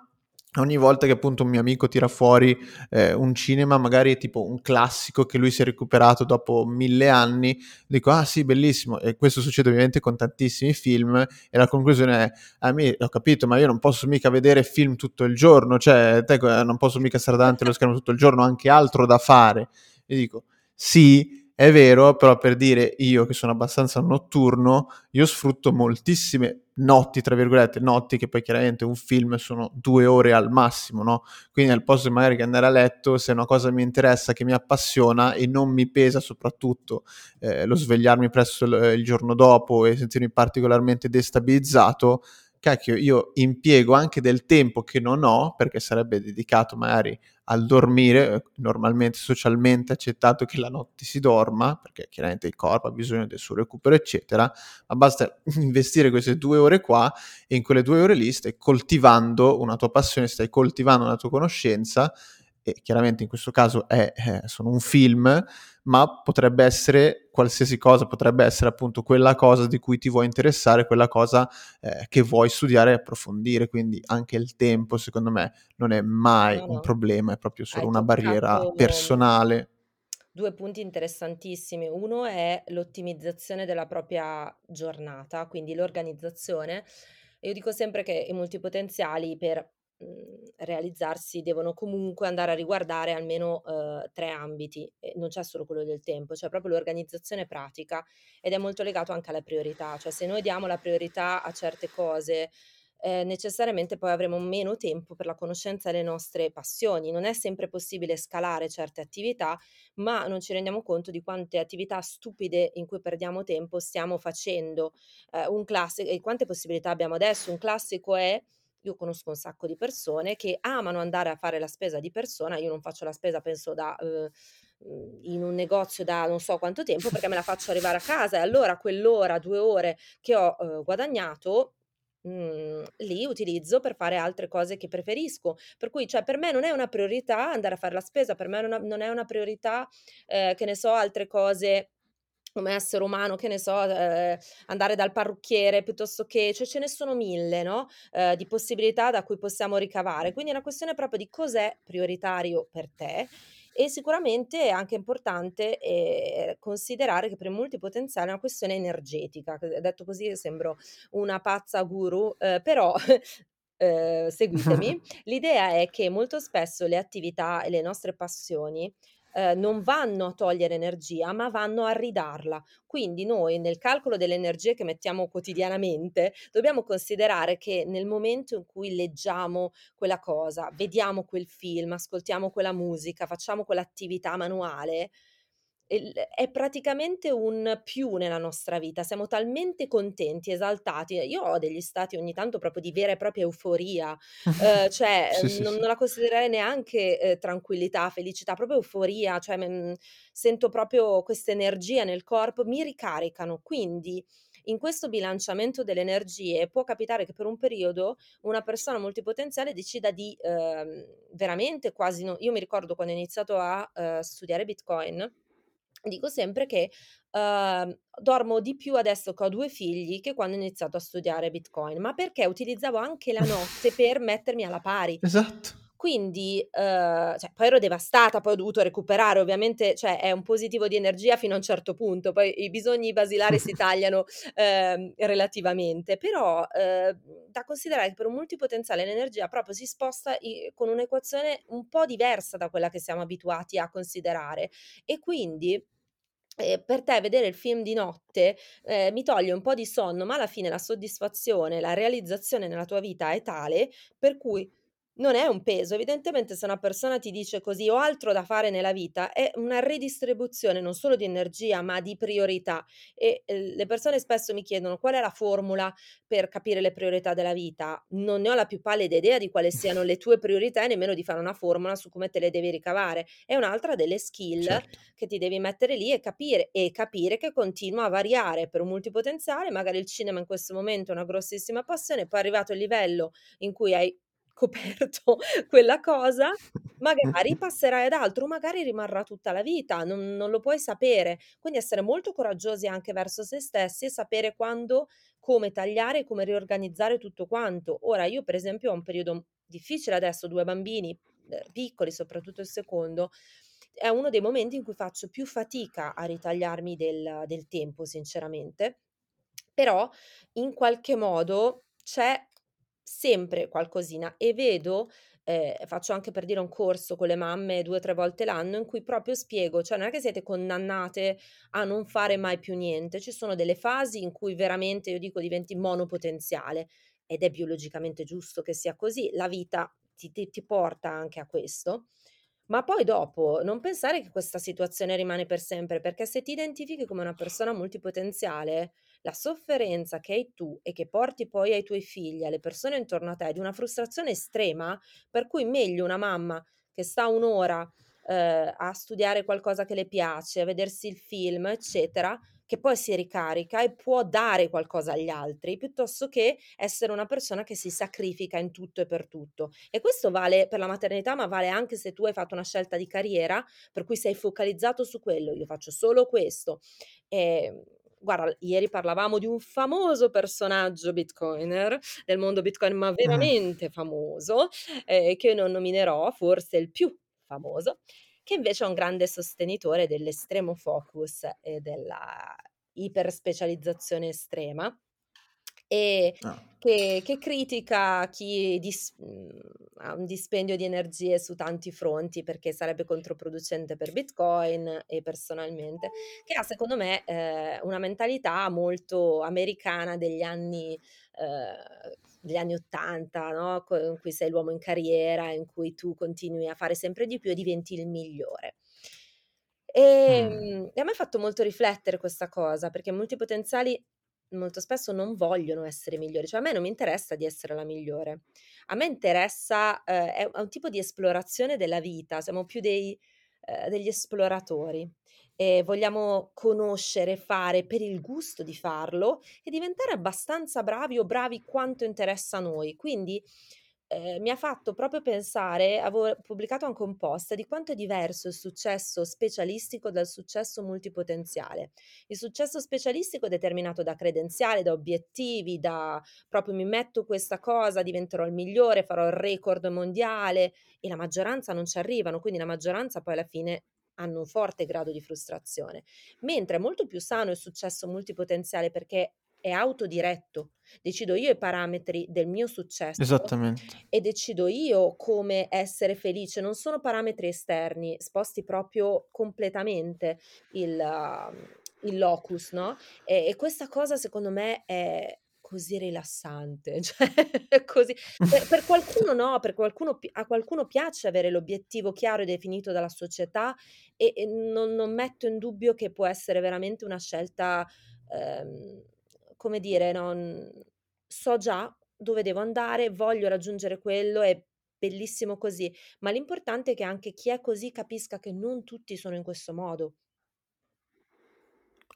ogni volta che appunto un mio amico tira fuori eh, un cinema, magari tipo un classico che lui si è recuperato dopo mille anni, dico ah sì, bellissimo, e questo succede ovviamente con tantissimi film, e la conclusione è, a me ho capito, ma io non posso mica vedere film tutto il giorno, cioè te, non posso mica stare davanti allo schermo tutto il giorno, ho anche altro da fare, e dico sì, è vero, però per dire io che sono abbastanza notturno, io sfrutto moltissime notti, tra virgolette, notti che poi chiaramente un film sono due ore al massimo, no? Quindi al posto di magari che andare a letto, se una cosa mi interessa, che mi appassiona e non mi pesa soprattutto eh, lo svegliarmi presto il, il giorno dopo e sentirmi particolarmente destabilizzato, cacchio, io impiego anche del tempo che non ho, perché sarebbe dedicato magari al dormire, normalmente socialmente accettato che la notte si dorma, perché chiaramente il corpo ha bisogno del suo recupero, eccetera, ma basta investire queste due ore qua e in quelle due ore lì stai coltivando una tua passione, stai coltivando una tua conoscenza e chiaramente in questo caso è, eh, sono un film, ma potrebbe essere qualsiasi cosa, potrebbe essere appunto quella cosa di cui ti vuoi interessare, quella cosa eh, che vuoi studiare e approfondire, quindi anche il tempo secondo me non è mai No, un no. problema, è proprio solo Hai una barriera personale. due punti interessantissimi. Uno è l'ottimizzazione della propria giornata, quindi l'organizzazione. Io dico sempre che i multipotenziali per mhmm, realizzarsi devono comunque andare a riguardare almeno, uhm, 3 ambiti non c'è solo quello del tempo, c'è proprio l'organizzazione pratica ed è molto legato anche alle priorità. Cioè se noi diamo la priorità a certe cose, ehm, necessariamente poi avremo meno tempo per la conoscenza delle nostre passioni. Non è sempre possibile scalare certe attività, ma non ci rendiamo conto di quante attività stupide in cui perdiamo tempo stiamo facendo. Ehm, un classi e quante possibilità abbiamo adesso. Un classico è io conosco un sacco di persone che amano andare a fare la spesa di persona, io non faccio la spesa penso da mhmm, in un negozio da non so quanto tempo, perché me la faccio arrivare a casa e allora quell'ora, 2 ore che ho, uhm, guadagnato, mhmm, li utilizzo per fare altre cose che preferisco. Per cui, cioè, per me non è una priorità andare a fare la spesa, per me non non è una priorità, ehm, che ne so, altre cose come essere umano, che ne so, ehm, andare dal parrucchiere piuttosto che cioè ce ne sono 1000, no, ehm, di possibilità da cui possiamo ricavare. Quindi è una questione proprio di cos'è prioritario per te e sicuramente è anche importante, ehm, considerare che per il multipotenziale è una questione energetica. Detto così sembro una pazza guru, ehm, però, ehm, seguitemi, l'idea è che molto spesso le attività e le nostre passioni, ehm, non vanno a togliere energia, ma vanno a ridarla. Quindi noi nel calcolo delle energie che mettiamo quotidianamente, dobbiamo considerare che nel momento in cui leggiamo quella cosa, vediamo quel film, ascoltiamo quella musica, facciamo quell'attività manuale, è praticamente un più nella nostra vita. Siamo talmente contenti, esaltati. Io ho degli stati ogni tanto proprio di vera e propria euforia, uhm, cioè, Sì, ehm, sì, non sì. non la considererei neanche, ehm, tranquillità, felicità, proprio euforia, cioè, mhmm, sento proprio questa energia nel corpo, mi ricaricano. Quindi in questo bilanciamento delle energie può capitare che per un periodo una persona multipotenziale decida di, ehm, veramente quasi no io mi ricordo quando ho iniziato a, uhm, studiare Bitcoin, dico sempre che, uhm, dormo di più adesso che ho 2 figli che quando ho iniziato a studiare Bitcoin, ma perché utilizzavo anche la notte per mettermi alla pari. Esatto. Quindi, uhm, cioè poi ero devastata, poi ho dovuto recuperare ovviamente, cioè è un positivo di energia fino a un certo punto, poi i bisogni basilari si tagliano, ehm, relativamente. Però, uhm, da considerare che per un multipotenziale l'energia proprio si sposta i con un'equazione un po' diversa da quella che siamo abituati a considerare e quindi, ehm, per te vedere il film di notte, ehm, mi toglie un po' di sonno, ma alla fine la soddisfazione, la realizzazione nella tua vita è tale per cui non è un peso. Evidentemente se una persona ti dice così: "Ho altro da fare nella vita", è una ridistribuzione non solo di energia, ma di priorità e, ehm, le persone spesso mi chiedono: "Qual è la formula per capire le priorità della vita?" Non ne ho la più pallida idea di quali siano le tue priorità e nemmeno di fare una formula su come te le devi ricavare. È un'altra delle skill Certo. che ti devi mettere lì e capire e capire che continua a variare. Per un multipotenziale magari il cinema in questo momento è una grossissima passione, poi arrivato il livello in cui hai coperto quella cosa, magari passerai ad altro magari rimarrà tutta la vita, non non lo puoi sapere. Quindi essere molto coraggiosi anche verso se stessi e sapere quando, come tagliare e come riorganizzare tutto quanto. Ora io per esempio ho un periodo difficile adesso, 2 bambini, ehm, piccoli, soprattutto il secondo, è uno dei momenti in cui faccio più fatica a ritagliarmi del del tempo sinceramente, però in qualche modo c'è sempre qualcosina e vedo ehm, faccio anche per dire un corso con le mamme 2 o 3 volte l'anno in cui proprio spiego, cioè non è che siete condannate a non fare mai più niente, ci sono delle fasi in cui veramente io dico diventi monopotenziale ed è biologicamente giusto che sia così, la vita ti ti ti porta anche a questo, ma poi dopo non pensare che questa situazione rimane per sempre, perché se ti identifichi come una persona multipotenziale, la sofferenza che hai tu e che porti poi ai tuoi figli, alle persone intorno a te, di una frustrazione estrema, per cui meglio una mamma che sta 1 ora, ehm, a studiare qualcosa che le piace, a vedersi il film, eccetera, che poi si ricarica e può dare qualcosa agli altri, piuttosto che essere una persona che si sacrifica in tutto e per tutto. E questo vale per la maternità, ma vale anche se tu hai fatto una scelta di carriera, per cui sei focalizzato su quello, io faccio solo questo. Ehm, guarda, ieri parlavamo di un famoso personaggio bitcoiner del mondo Bitcoin, ma veramente famoso, ehm, che non nominerò, forse il più famoso, che invece è un grande sostenitore dell'estremo focus e della iperspecializzazione estrema e Ah. che che critica chi dis mhmm, ha un dispendio di energie su tanti fronti, perché sarebbe controproducente per Bitcoin e personalmente, che ha secondo me, ehm, una mentalità molto americana degli anni ehm, degli anni '80, no, in cui sei l'uomo in carriera, in cui tu continui a fare sempre di più e diventi il migliore. Mh. Ehm, e a me ha fatto molto riflettere questa cosa, perché multipotenziali molto spesso non vogliono essere migliori, cioè a me non mi interessa di essere la migliore. A me interessa ehm, è un tipo di esplorazione della vita, siamo più dei ehm, degli esploratori e vogliamo conoscere, fare per il gusto di farlo e diventare abbastanza bravi o bravi quanto interessa a noi. Quindi, ehm, mi ha fatto proprio pensare avevo pubblicato anche un post di quanto è diverso il successo specialistico dal successo multipotenziale. Il successo specialistico è determinato da credenziali, da obiettivi, da proprio mi metto questa cosa, diventerò il migliore, farò il record mondiale e la maggioranza non ci arrivano, quindi la maggioranza poi alla fine hanno un forte grado di frustrazione. Mentre è molto più sano il successo multipotenziale perché è autodiretto. Decido io i parametri del mio successo Esattamente. e decido io come essere felice, non sono parametri esterni, sposti proprio completamente il mhmm, il locus, no, e e questa cosa secondo me è così rilassante, cioè è così per per qualcuno no, per qualcuno a qualcuno piace avere l'obiettivo chiaro e definito dalla società e e non non metto in dubbio che può essere veramente una scelta, ehm, come dire, non so già dove devo andare, voglio raggiungere quello, è bellissimo così, ma l'importante è che anche chi è così capisca che non tutti sono in questo modo.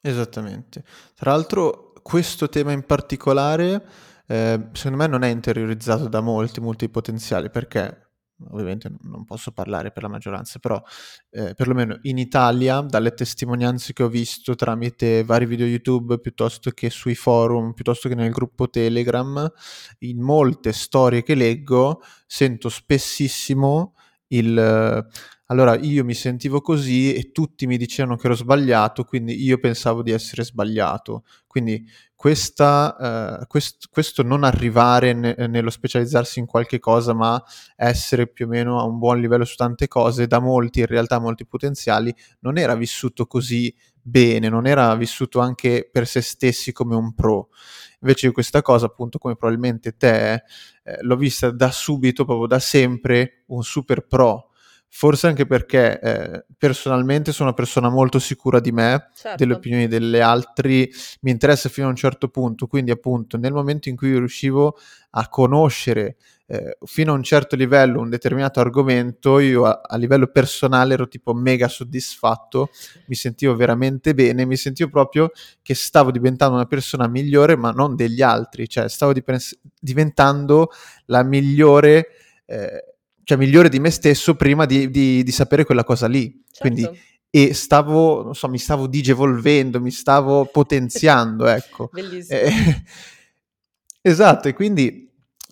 Esattamente. Tra l'altro questo tema in particolare, ehm, secondo me non è interiorizzato da molti multipotenziali, perché ovviamente non posso parlare per la maggioranza, però eh, perlomeno in Italia, dalle testimonianze che ho visto tramite vari video YouTube, piuttosto che sui forum, piuttosto che nel gruppo Telegram, in molte storie che leggo, sento spessissimo il allora io mi sentivo così e tutti mi dicevano che ero sbagliato, quindi io pensavo di essere sbagliato. Quindi questa, eh, quest, questo non arrivare ne, nello specializzarsi in qualche cosa, ma essere più o meno a un buon livello su tante cose, da molti, in realtà molti potenziali, non era vissuto così bene, non era vissuto anche per se stessi come un pro. Invece questa cosa, appunto, come probabilmente te, eh, l'ho vista da subito, proprio da sempre, un super pro Forse anche perché eh, personalmente sono una persona molto sicura di me, Certo. delle opinioni delle altri, mi interessa fino a un certo punto, quindi appunto nel momento in cui riuscivo a conoscere eh, fino a un certo livello un determinato argomento, io a, a, livello personale ero tipo mega soddisfatto, mi sentivo veramente bene, mi sentivo proprio che stavo diventando una persona migliore, ma non degli altri, cioè stavo dip- diventando la migliore. Eh, cioè migliore di me stesso prima di, di, di sapere quella cosa lì. Certo. Quindi, e stavo, non so, mi stavo digevolvendo, mi stavo potenziando, ecco. Bellissimo. Eh, esatto, e quindi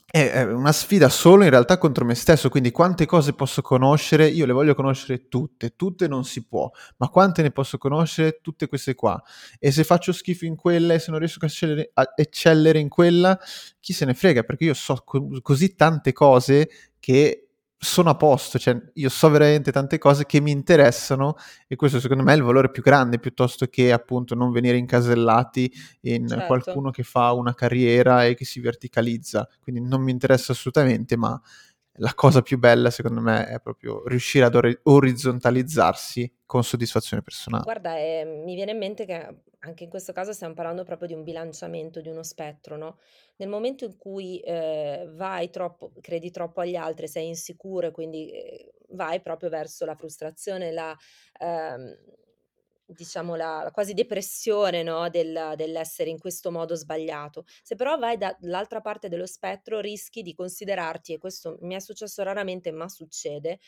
è una sfida solo in realtà contro me stesso, quindi quante cose posso conoscere? Io le voglio conoscere tutte, tutte non si può, ma quante ne posso conoscere? Tutte queste qua. E se faccio schifo in quella e se non riesco a eccellere, in quella, chi se ne frega, perché io so co- così tante cose che sono a posto, cioè io so veramente tante cose che mi interessano e questo secondo me è il valore più grande piuttosto che appunto non venire incasellati in Certo. qualcuno che fa una carriera e che si verticalizza, quindi non mi interessa assolutamente, ma la cosa più bella secondo me è proprio riuscire ad or- orizzontalizzarsi con soddisfazione personale. Guarda, eh, mi viene in mente che anche in questo caso stiamo parlando proprio di un bilanciamento, di uno spettro, no? Nel momento in cui eh, vai troppo, credi troppo agli altri, sei insicuro e quindi eh, vai proprio verso la frustrazione, la, ehm, diciamo la la quasi depressione, no, del dell'essere in questo modo sbagliato. Se però vai dall'altra parte dello spettro rischi di considerarti, e questo mi è successo raramente, ma succede,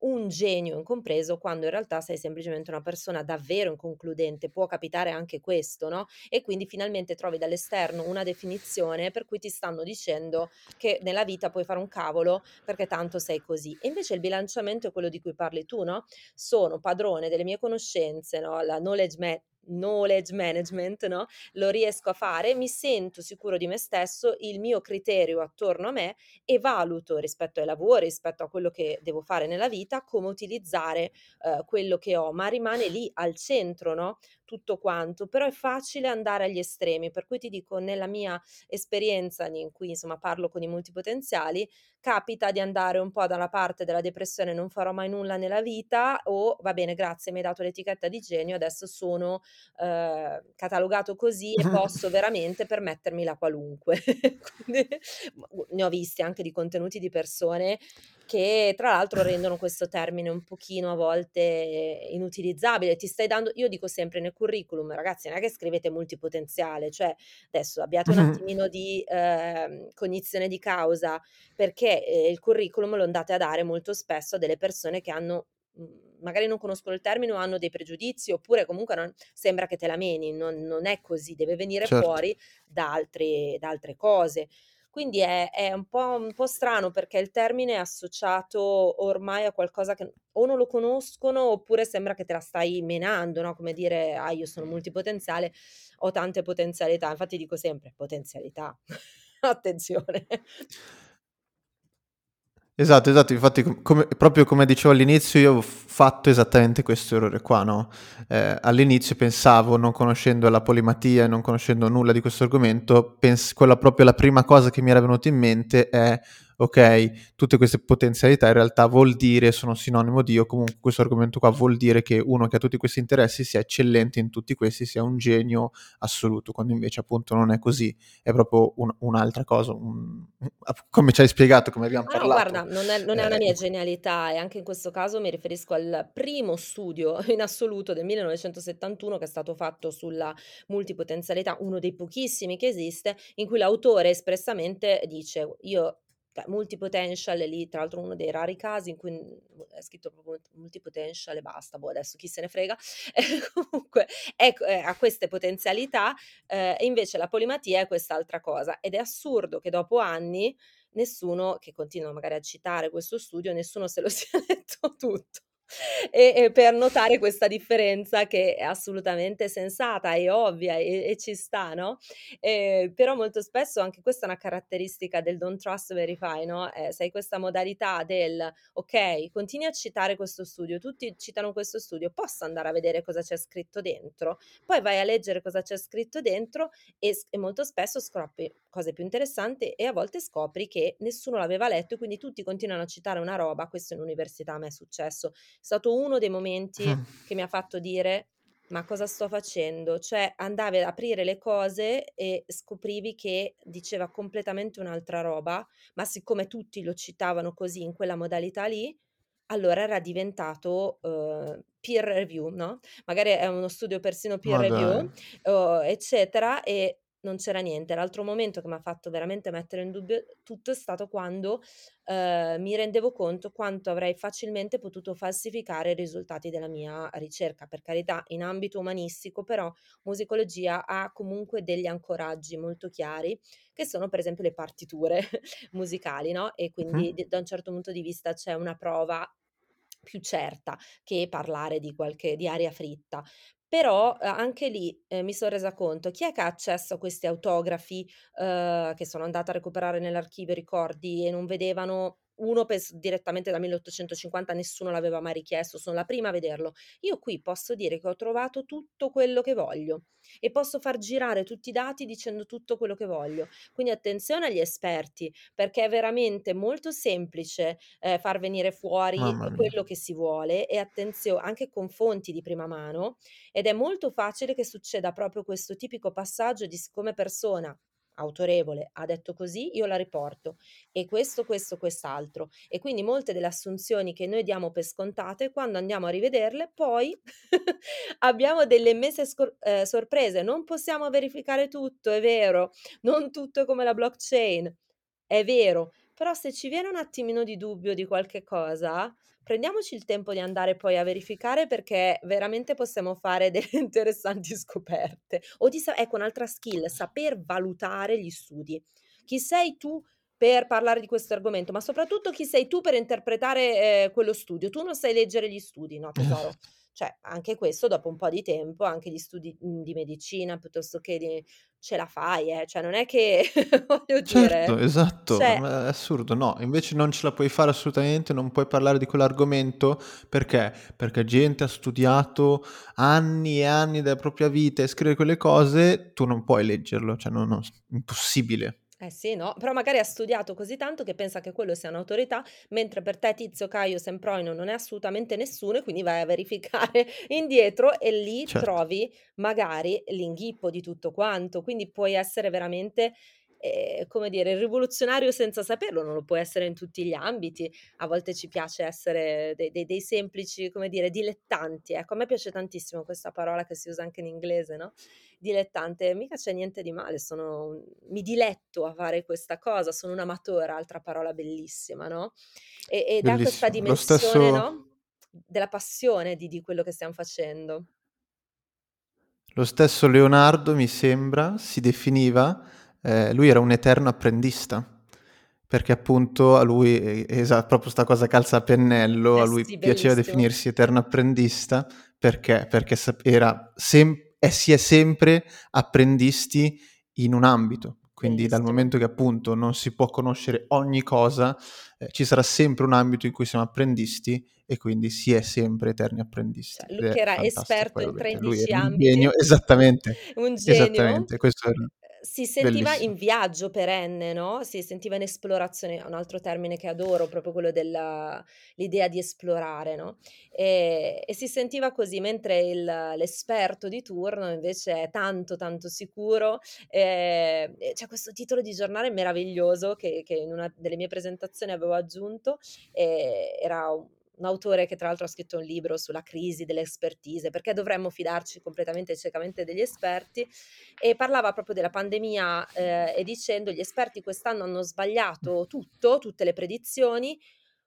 un genio incompreso quando in realtà sei semplicemente una persona davvero inconcludente. Può capitare anche questo, no, e quindi finalmente trovi dall'esterno una definizione per cui ti stanno dicendo che nella vita puoi fare un cavolo perché tanto sei così. E invece il bilanciamento è quello di cui parli tu, no, sono padrone delle mie conoscenze, no, la knowledge ma knowledge management, no, lo riesco a fare, mi sento sicuro di me stesso, il mio criterio attorno a me e valuto rispetto ai lavori, rispetto a quello che devo fare nella vita, come utilizzare, uhm, quello che ho, ma rimane lì al centro, no, tutto quanto. Però è facile andare agli estremi, per cui ti dico nella mia esperienza in cui insomma parlo con i multipotenziali, capita di andare un po' dalla parte della depressione, non farò mai nulla nella vita o va bene grazie mi hai dato l'etichetta di genio, adesso sono, uhm, catalogato così e posso veramente permettermi la qualunque. Quindi ne ho visti anche di contenuti di persone che tra l'altro rendono questo termine un pochino a volte inutilizzabile. Ti stai dando io dico sempre nel curriculum: "Ragazzi non è che scrivete multipotenziale, cioè adesso abbiate un attimino di, ehm, cognizione di causa, perché, ehm, il curriculum lo andate a dare molto spesso a delle persone che hanno mhmm, magari non conoscono il termine o hanno dei pregiudizi, oppure comunque non sembra che te la meni, non non è così, deve venire Certo. fuori da altre da altre cose. Quindi è è un po' un po' strano perché il termine è associato ormai a qualcosa che o non lo conoscono oppure sembra che te la stai menando, no, come dire: "Ah, io sono multipotenziale, ho tante potenzialità." Infatti dico sempre: potenzialità, attenzione. Esatto, esatto, infatti com come proprio come dicevo all'inizio io ho fatto esattamente questo errore qua, no, ehm, all'inizio pensavo, non conoscendo la polimatia e non conoscendo nulla di questo argomento, pens quella proprio la prima cosa che mi era venuta in mente è: okay, tutte queste potenzialità in realtà vuol dire sono sinonimo di o comunque questo argomento qua vuol dire che uno che ha tutti questi interessi sia eccellente in tutti questi, sia un genio assoluto, quando invece appunto non è così, è proprio un un'altra cosa, un come ci hai spiegato, come abbiam Ah no, guarda, parlato, non è non è una mia que genialità e anche in questo caso mi riferisco al primo studio in assoluto del 1971 che è stato fatto sulla multipotenzialità, uno dei pochissimi che esiste, in cui l'autore espressamente dice: "Io" multipotential è lì tra l'altro uno dei rari casi in cui, mhmm, è scritto proprio multipotential e basta, boh, adesso chi se ne frega. E comunque ecco, ehm, ha queste potenzialità, ehm, e invece la polimatia è quest'altra cosa ed è assurdo che dopo anni nessuno che continua magari a citare questo studio, nessuno se lo sia letto tutto. E e per notare questa differenza che è assolutamente sensata e ovvia e e ci sta, no, ehm, però molto spesso anche questa è una caratteristica del don't trust verify, no, ehm, sei questa modalità del: "Okay, continui a citare questo studio, tutti citano questo studio, posso andare a vedere cosa c'è scritto dentro?" Poi vai a leggere cosa c'è scritto dentro e e molto spesso scopri cose più interessanti e a volte scopri che nessuno l'aveva letto e quindi tutti continuano a citare una roba, questo in università a me è successo, stato uno dei momenti che mi ha fatto dire: "Ma cosa sto facendo?" Cioè andavi ad aprire le cose e scoprivi che diceva completamente un'altra roba, ma siccome tutti lo citavano così in quella modalità lì, allora era diventato, uhm, peer review, no, magari è uno studio persino peer dai. review, o eccetera, e non c'era niente. L'altro momento che m'ha fatto veramente mettere in dubbio tutto è stato quando, uhm, mi rendevo conto quanto avrei facilmente potuto falsificare i risultati della mia ricerca. Per carità, in ambito umanistico, però musicologia ha comunque degli ancoraggi molto chiari, che sono per esempio le partiture musicali, no, e quindi d da un certo punto di vista c'è una prova più certa che parlare di qualche di aria fritta. Però, uhm, anche lì, ehm, mi son resa conto, chi è che ha accesso a questi autografi, uhm, che sono andata a recuperare nell'archivio ricordi e non vedevano uno pens direttamente dal 1850 nessuno l'aveva mai richiesto, sono la prima a vederlo. Io qui posso dire che ho trovato tutto quello che voglio e posso far girare tutti i dati dicendo tutto quello che voglio. Quindi attenzione agli esperti, perché è veramente molto semplice, ehm, far venire fuori quello che si vuole e attenzio anche con fonti di prima mano, ed è molto facile che succeda proprio questo tipico passaggio di siccome persona autorevole ha detto così, io la riporto e questo, questo, quest'altro. E quindi molte delle assunzioni che noi diamo per scontate, quando andiamo a rivederle, poi abbiamo delle immesse scor- eh, sorprese. Non possiamo verificare tutto, è vero, non tutto è come la blockchain, è vero, però se ci viene un attimino di dubbio di qualche cosa, prendiamoci il tempo di andare poi a verificare perché veramente possiamo fare delle interessanti scoperte. O di ecco un'altra skill, saper valutare gli studi. Chi sei tu per parlare di questo argomento, ma soprattutto chi sei tu per interpretare eh, quello studio? Tu non sai leggere gli studi, no tesoro? Cioè, anche questo dopo un po' di tempo, anche gli studi mhmm, di medicina piuttosto che di ce la fai, eh, cioè non è che voglio Certo, dire, esatto, cioè ma è assurdo, no, invece non ce la puoi fare assolutamente, non puoi parlare di quell'argomento perché? Perché gente ha studiato anni e anni della propria vita e scrive quelle cose, tu non puoi leggerlo, cioè no, no, impossibile. Eh sì, no, però magari ha studiato così tanto che pensa che quello sia un'autorità, mentre per te Tizio, Caio, Semproino non è assolutamente nessuno e quindi vai a verificare indietro e lì Certo. trovi magari l'inghippo di tutto quanto. Quindi puoi essere veramente, ehm, come dire, rivoluzionario senza saperlo, non lo puoi essere in tutti gli ambiti. A volte ci piace essere de de dei semplici, come dire, dilettanti, ecco. A me piace tantissimo questa parola che si usa anche in inglese, no, dilettante, mica c'è niente di male, sono un mi diletto a fare questa cosa, sono un'amatora, altra parola bellissima, no, e e dà questa dimensione, stesso no, della passione di di quello che stiam facendo. lo stesso Leonardo, mi sembra, si definiva, ehm, lui era un eterno apprendista, perché appunto a lui e esa proprio 'sta cosa calza a pennello, Eh a lui sì, piaceva definirsi eterno apprendista perché? Perché era sem e si è sempre apprendisti in un ambito. Quindi dal momento che appunto non si può conoscere ogni cosa, ehm, ci sarà sempre un ambito in cui siamo apprendisti e quindi si è sempre eterni apprendisti Cioè, lui che era esperto in veramente. Lui 13 era un ambiti, genio esattamente, un genio, esattamente, questo era si sentiva in bellissimo. viaggio perenne, no, si sentiva in esplorazione, un altro termine che adoro, proprio quello della l'idea di esplorare, no, ehm, e si sentiva così, mentre il l'esperto di turno invece è tanto, tanto sicuro, ehm, e c'è questo titolo di giornale meraviglioso che che in una delle mie presentazioni avevo aggiunto, ehm, era un un autore che tra l'altro ha scritto un libro sulla crisi dell'expertise, perché dovremmo fidarci completamente e ciecamente degli esperti, e parlava proprio della pandemia, ehm, e dicendo: "Gli esperti quest'anno hanno sbagliato tutto, tutte le predizioni,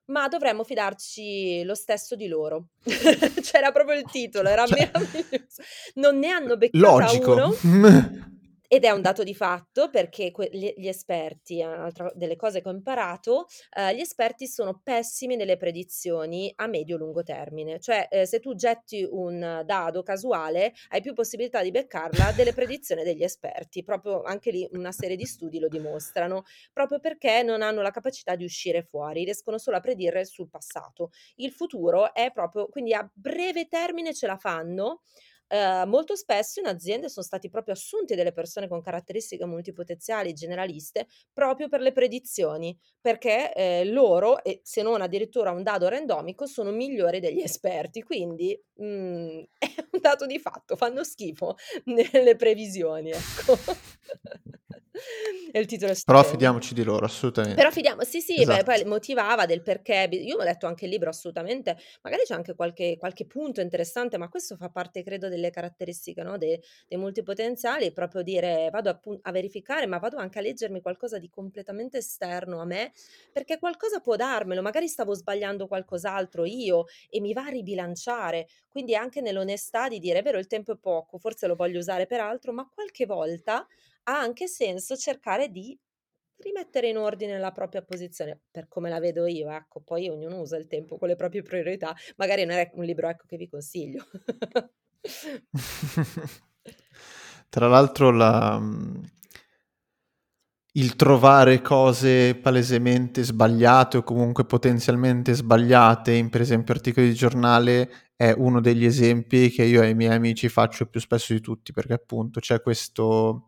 ma dovremmo fidarci lo stesso di loro." C'era proprio il titolo, era Cioè meraviglioso. Non ne hanno beccata logico. 1 ed è un dato di fatto perché que gli esperti, un'altra delle cose che ho imparato, ehm, gli esperti sono pessimi nelle predizioni a medio-lungo termine. Cioè, ehm, se tu getti un dado casuale, hai più possibilità di beccarla delle predizioni degli esperti. Proprio anche lì una serie di studi lo dimostrano, proprio perché non hanno la capacità di uscire fuori, riescono solo a predire sul passato. Il futuro è proprio quindi a breve termine ce la fanno. Ehm, molto spesso in aziende son stati proprio assunti delle persone con caratteristiche multipotenziali, generaliste, proprio per le predizioni, perché, ehm, loro, e se non addirittura un dado randomico, sono migliori degli esperti. Quindi, mhmm, è un dato di fatto, fanno schifo nelle previsioni, ecco. Il titolo è Però fidiamoci di loro, Però assolutamente. fidiamo sì, sì, beh, poi Esatto. motivava del perché io ho letto anche il libro assolutamente, magari c'è anche qualche qualche punto interessante, ma questo fa parte credo delle caratteristiche, no, de dei multipotenziali, proprio dire: "Vado appun a verificare, ma vado anche a leggermi qualcosa di completamente esterno a me, perché qualcosa può darmelo, magari stavo sbagliando qualcos'altro io e mi va a ribilanciare." Quindi anche nell'onestà di dire: "È vero il tempo è poco, forse lo voglio usare per altro, ma qualche volta ha anche senso cercare di rimettere in ordine la propria posizione." Per come la vedo io, ecco, poi ognuno usa il tempo con le proprie priorità. Magari non è un libro, ecco, che vi consiglio. Tra l'altro la mhmm il trovare cose palesemente sbagliate o comunque potenzialmente sbagliate in, per esempio, articoli di giornale è uno degli esempi che io ai miei amici faccio più spesso di tutti, perché appunto c'è questo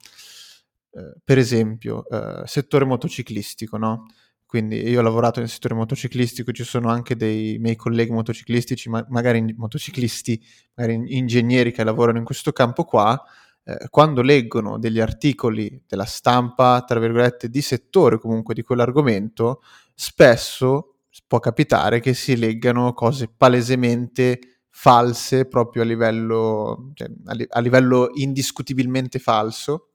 ehm, per esempio, ehm, settore motociclistico, no, quindi io ho lavorato nel settore motociclistico, ci sono anche dei miei colleghi motociclistici, ma magari motociclisti, magari ingegneri che lavorano in questo campo qua, eh, quando leggono degli articoli della stampa, tra virgolette, di settore comunque di quell'argomento, spesso può capitare che si leggano cose palesemente false proprio a livello, cioè, a, li- a livello indiscutibilmente falso.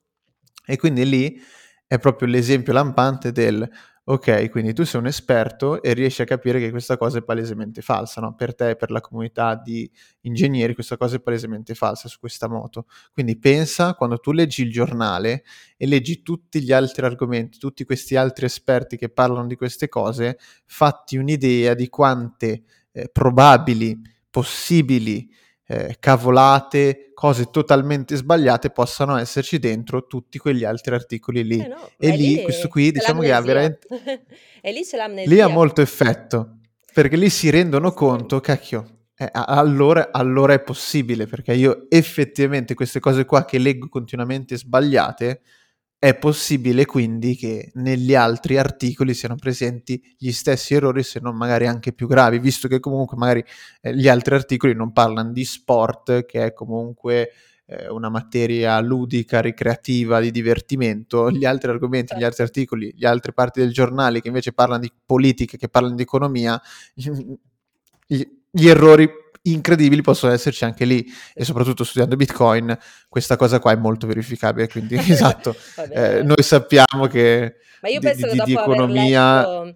E quindi lì è proprio l'esempio lampante del Ok, quindi tu sei un esperto e riesci a capire che questa cosa è palesemente falsa, no? Per te e per la comunità di ingegneri questa cosa è palesemente falsa su questa moto. Quindi pensa quando tu leggi il giornale e leggi tutti gli altri argomenti, tutti questi altri esperti che parlano di queste cose, fatti un'idea di quante eh, probabili, possibili eh, cavolate, cose totalmente sbagliate possano esserci dentro tutti quegli altri articoli lì. Eh no, e lì lì, questo qui, diciamo che ha veramente... e lì c'è l'amnesia. Lì ha molto effetto, perché lì si rendono conto, cacchio, eh, allora, allora è possibile, perché io effettivamente queste cose qua che leggo continuamente sbagliate, è possibile quindi che negli altri articoli siano presenti gli stessi errori, se non magari anche più gravi, visto che comunque magari eh, gli altri articoli non parlano di sport, che è comunque eh, una materia ludica, ricreativa, di divertimento, gli altri argomenti, gli altri articoli, le altre parti del giornale che invece parlano di politica, che parlano di economia, gli, gli errori incredibili possono esserci anche lì e soprattutto studiando Bitcoin questa cosa qua è molto verificabile, quindi esatto, eh, noi sappiamo che Ma io penso di, che dopo di economia... Letto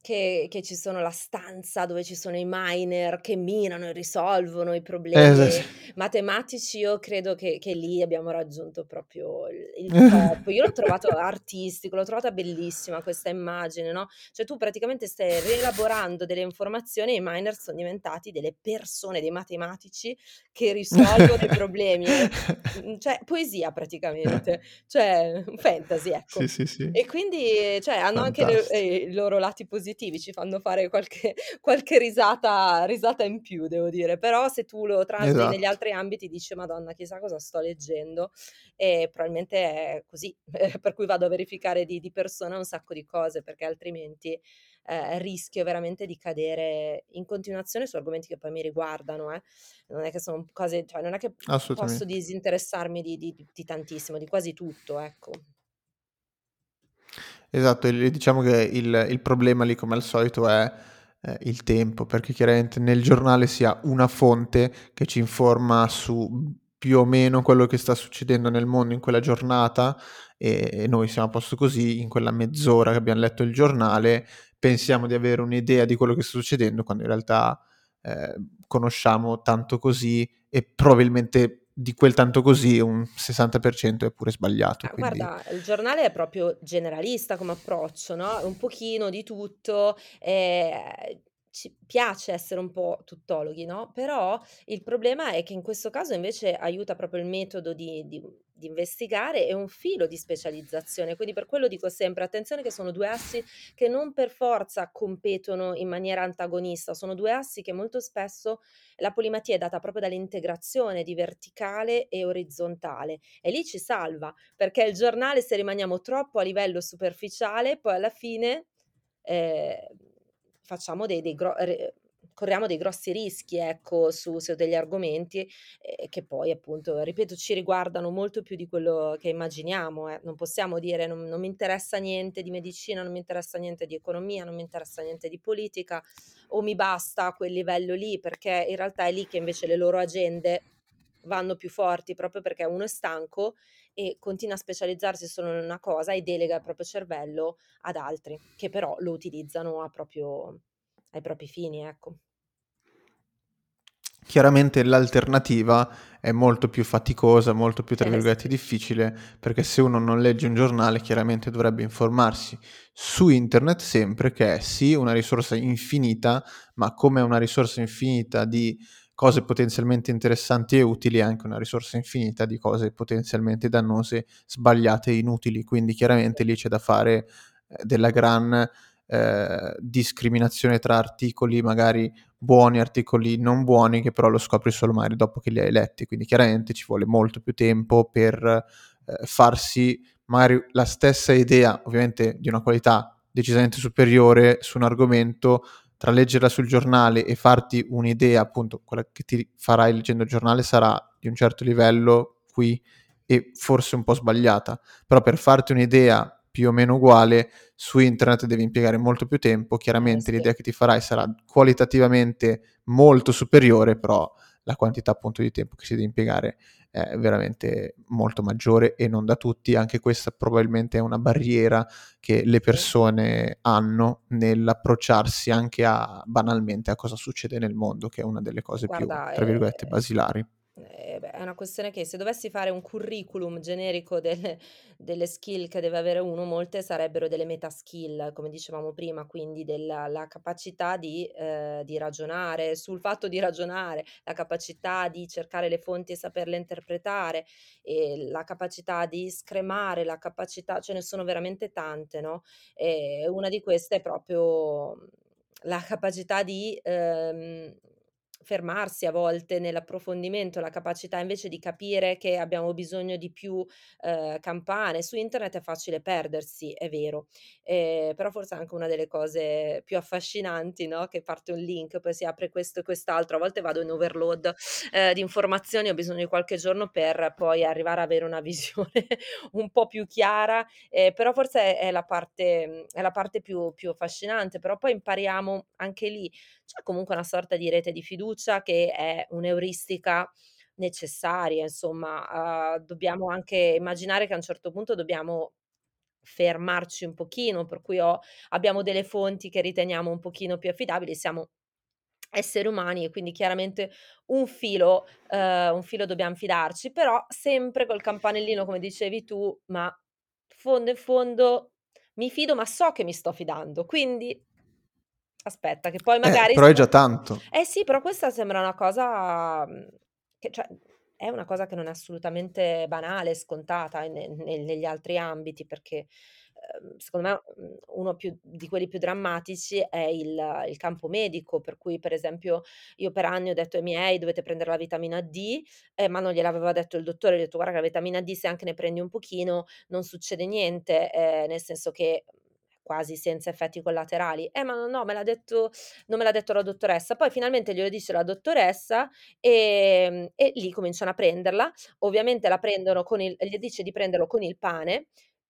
che, che, ci sono la stanza dove ci sono i miner che minano e risolvono i problemi eh, matematici, io credo che, che, lì abbiamo raggiunto proprio il, top. Io l'ho trovato artistico, l'ho trovata bellissima questa immagine, no? Cioè tu praticamente stai rielaborando delle informazioni e i miner sono diventati delle persone, dei matematici che risolvono i problemi. Mm, cioè poesia praticamente, cioè fantasy, ecco. Sì, sì, sì. E quindi cioè, hanno Fantastico. anche eh, i loro lati positivi positivi, ci fanno fare qualche, qualche risata, risata, in più, devo dire. Però se tu lo tratti esatto. negli altri ambiti dici, madonna, chissà cosa sto leggendo. E probabilmente è così, per cui vado a verificare di, di persona un sacco di cose, perché altrimenti eh, rischio veramente di cadere in continuazione su argomenti che poi mi riguardano. Eh. Non è che sono cose, cioè non è che posso disinteressarmi di, di, di tantissimo, di quasi tutto, ecco. Esatto, e diciamo che il, il problema lì come al solito è eh, il tempo, perché chiaramente nel giornale si ha una fonte che ci informa su più o meno quello che sta succedendo nel mondo in quella giornata e, e noi siamo a posto così, in quella mezz'ora che abbiamo letto il giornale, pensiamo di avere un'idea di quello che sta succedendo, quando in realtà eh, conosciamo tanto così e probabilmente di quel tanto così un 60% è pure sbagliato. Ah, quindi... Guarda, il giornale è proprio generalista come approccio, no? Un pochino di tutto. Eh, ci piace essere un po' tuttologhi, no? Però il problema è che in questo caso invece aiuta proprio il metodo di, di, di, investigare e un filo di specializzazione. Quindi per quello dico sempre, attenzione che sono due assi che non per forza competono in maniera antagonista, sono due assi che molto spesso la polimatia è data proprio dall'integrazione di verticale e orizzontale e lì ci salva, perché il giornale se rimaniamo troppo a livello superficiale, poi alla fine... Eh, facciamo dei, dei gro- corriamo dei grossi rischi ecco, su, su degli argomenti eh, che poi appunto, ripeto, ci riguardano molto più di quello che immaginiamo. Eh. Non possiamo dire non, non mi interessa niente di medicina, non mi interessa niente di economia, non mi interessa niente di politica o mi basta a quel livello lì perché in realtà è lì che invece le loro agende vanno più forti proprio perché uno è stanco e continua a specializzarsi solo in una cosa e delega il proprio cervello ad altri che però lo utilizzano proprio, ai propri fini, ecco. Chiaramente l'alternativa è molto più faticosa, molto più, tra eh, virgolette, difficile, perché se uno non legge un giornale, chiaramente dovrebbe informarsi su internet sempre, che è sì una risorsa infinita, ma come una risorsa infinita di cose potenzialmente interessanti e utili è anche una risorsa infinita di cose potenzialmente dannose, sbagliate e inutili. Quindi chiaramente lì c'è da fare eh, della gran eh, discriminazione tra articoli magari buoni e articoli non buoni che però lo scopri solo magari dopo che li hai letti. Quindi chiaramente ci vuole molto più tempo per eh, farsi magari la stessa idea, ovviamente di una qualità decisamente superiore su un argomento tra leggerla sul giornale e farti un'idea, appunto, quella che ti farai leggendo il giornale sarà di un certo livello qui e forse un po' sbagliata, però per farti un'idea più o meno uguale, su internet devi impiegare molto più tempo, Eh chiaramente sì. l'idea che ti farai sarà qualitativamente molto superiore, però la quantità appunto di tempo che si deve impiegare è veramente molto maggiore e non da tutti, anche questa probabilmente è una barriera che le persone hanno nell'approcciarsi anche a banalmente a cosa succede nel mondo, che è una delle cose più, Guarda, tra virgolette, ehm, basilari. Eh è una questione che se dovessi fare un curriculum generico delle delle skill che deve avere uno, molte sarebbero delle meta skill, come dicevamo prima, quindi della la capacità di ehm, di ragionare sul fatto di ragionare, la capacità di cercare le fonti e saperle interpretare, e la capacità di scremare, la capacità ce ne sono veramente tante, no, e una di queste è proprio, la capacità di, ehm, fermarsi a volte nell'approfondimento, la capacità invece di capire che abbiamo bisogno di più, ehm, campane. Su internet è facile perdersi, è vero, ehm, però forse è anche una delle cose più affascinanti, no, che parte un link, poi si apre questo e quest'altro. A volte vado in overload, ehm, di informazioni, ho bisogno di qualche giorno per poi arrivare a avere una visione un po' più chiara, ehm, però forse è è la parte è la parte più più affascinante, però poi impariamo anche lì c'è comunque una sorta di rete di fiducia che è un'euristica necessaria, insomma, uhm, dobbiamo anche immaginare che a un certo punto dobbiamo fermarci un pochino, per cui ho abbiamo delle fonti che riteniamo un pochino più affidabili, siamo esseri umani e quindi chiaramente un filo ehm, un filo dobbiam fidarci, però sempre col campanellino, come dicevi tu: "Ma fondo in fondo mi fido, ma so che mi sto fidando, quindi" Aspetta che poi Eh, magari però è già tanto. eh sì, però questa sembra una cosa, mhmm, che cioè è una cosa che non è assolutamente banale, scontata ne ne negli altri ambiti, perché, ehm, secondo me, mhmm, uno più di quelli più drammatici è il il campo medico, per cui per esempio io per anni ho detto ai miei: "Dovete prendere la vitamina D", eh, ma non gliel'aveva detto il dottore, gli ho detto: "Guarda che la vitamina D se anche ne prendi un pochino non succede niente, ehm, nel senso che, quasi senza effetti collaterali". "Eh, ma no, no, me l'ha detto non me l'ha detto la dottoressa". Poi finalmente glielo dice la dottoressa, ehm, e lì cominciano a prenderla. Ovviamente la prendono con il gli dice di prenderlo con il pane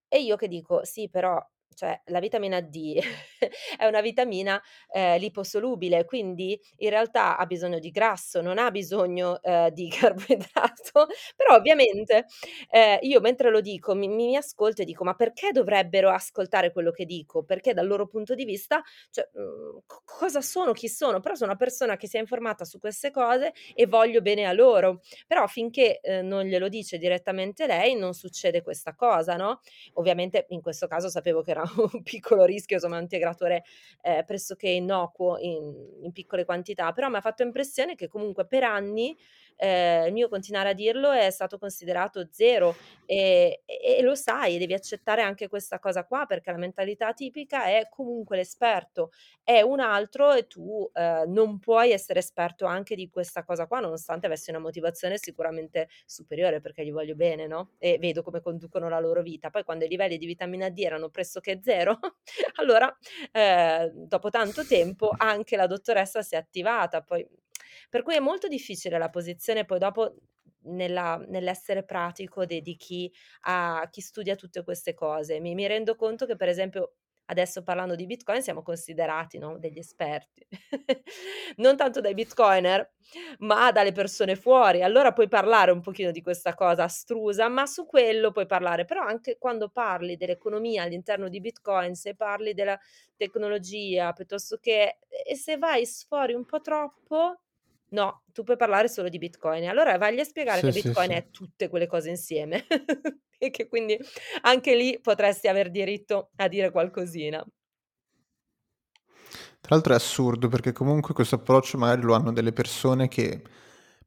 e io che dico: "Sì, però cioè la vitamina D è una vitamina, ehm, liposolubile, quindi in realtà ha bisogno di grasso, non ha bisogno, ehm, di carboidrato". Però ovviamente, ehm, io mentre lo dico mi mi ascolto e dico: "Ma perché dovrebbero ascoltare quello che dico?" Perché dal loro punto di vista, cioè, mhmm, co cosa sono, chi sono? Però sono una persona che si è informata su queste cose e voglio bene a loro. Però finché, ehm, non glielo dice direttamente lei non succede questa cosa, no, ovviamente in questo caso sapevo che era un piccolo rischio, insomma un integratore, ehm, pressoché innocuo in in piccole quantità, però m'ha fatto impressione che comunque per anni, ehm, il mio continuare a dirlo è stato considerato zero, e e lo sai, devi accettare anche questa cosa qua, perché la mentalità tipica è comunque l'esperto. È un altro e tu, ehm, non puoi essere esperto anche di questa cosa qua, nonostante avessi una motivazione sicuramente superiore, perché gli voglio bene, no, e vedo come conducono la loro vita. Poi quando i livelli di vitamina D erano pressoché 0, allora, ehm, dopo tanto tempo anche la dottoressa si è attivata, poi per cui è molto difficile la posizione poi dopo nella nell'essere pratico de di chi ha chi studia tutte queste cose. Mi mi rendo conto che per esempio adesso parlando di Bitcoin siamo considerati, no, degli esperti. Non tanto dai bitcoiner, ma dalle persone fuori. Allora puoi parlare un pochino di questa cosa astrusa, ma su quello puoi parlare. Però anche quando parli dell'economia all'interno di Bitcoin, se parli della tecnologia piuttosto che e se vai sfori un po' troppo, no, tu puoi parlare solo di Bitcoin. Allora vagli a spiegare Sì, che sì, Bitcoin sì. è tutte quelle cose insieme e che quindi anche lì potresti aver diritto a dire qualcosina. Tra l'altro è assurdo, perché comunque questo approccio magari lo hanno delle persone che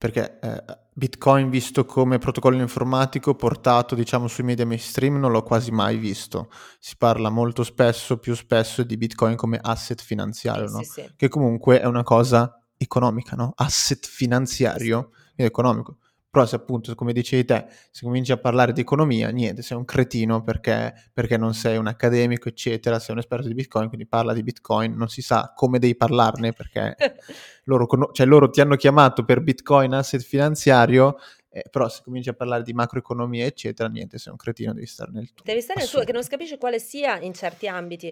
perché, ehm, Bitcoin visto come protocollo informatico portato, diciamo, sui media mainstream non l'ho quasi mai visto. Si parla molto spesso, più spesso, di Bitcoin come asset finanziario, sì, no, sì. che comunque è una cosa economica, no, asset finanziario è economico. Però se appunto, come dicevi te, se cominci a parlare di economia, niente, sei un cretino perché perché non sei un accademico, eccetera, sei un esperto di Bitcoin, quindi parla di Bitcoin, non si sa come devi parlarne perché loro cono cioè loro ti hanno chiamato per Bitcoin asset finanziario eh, però se cominci a parlare di macroeconomia eccetera, niente, sei un cretino, devi stare nel tuo. Devi stare nel tuo, che non si capisce quale sia in certi ambiti.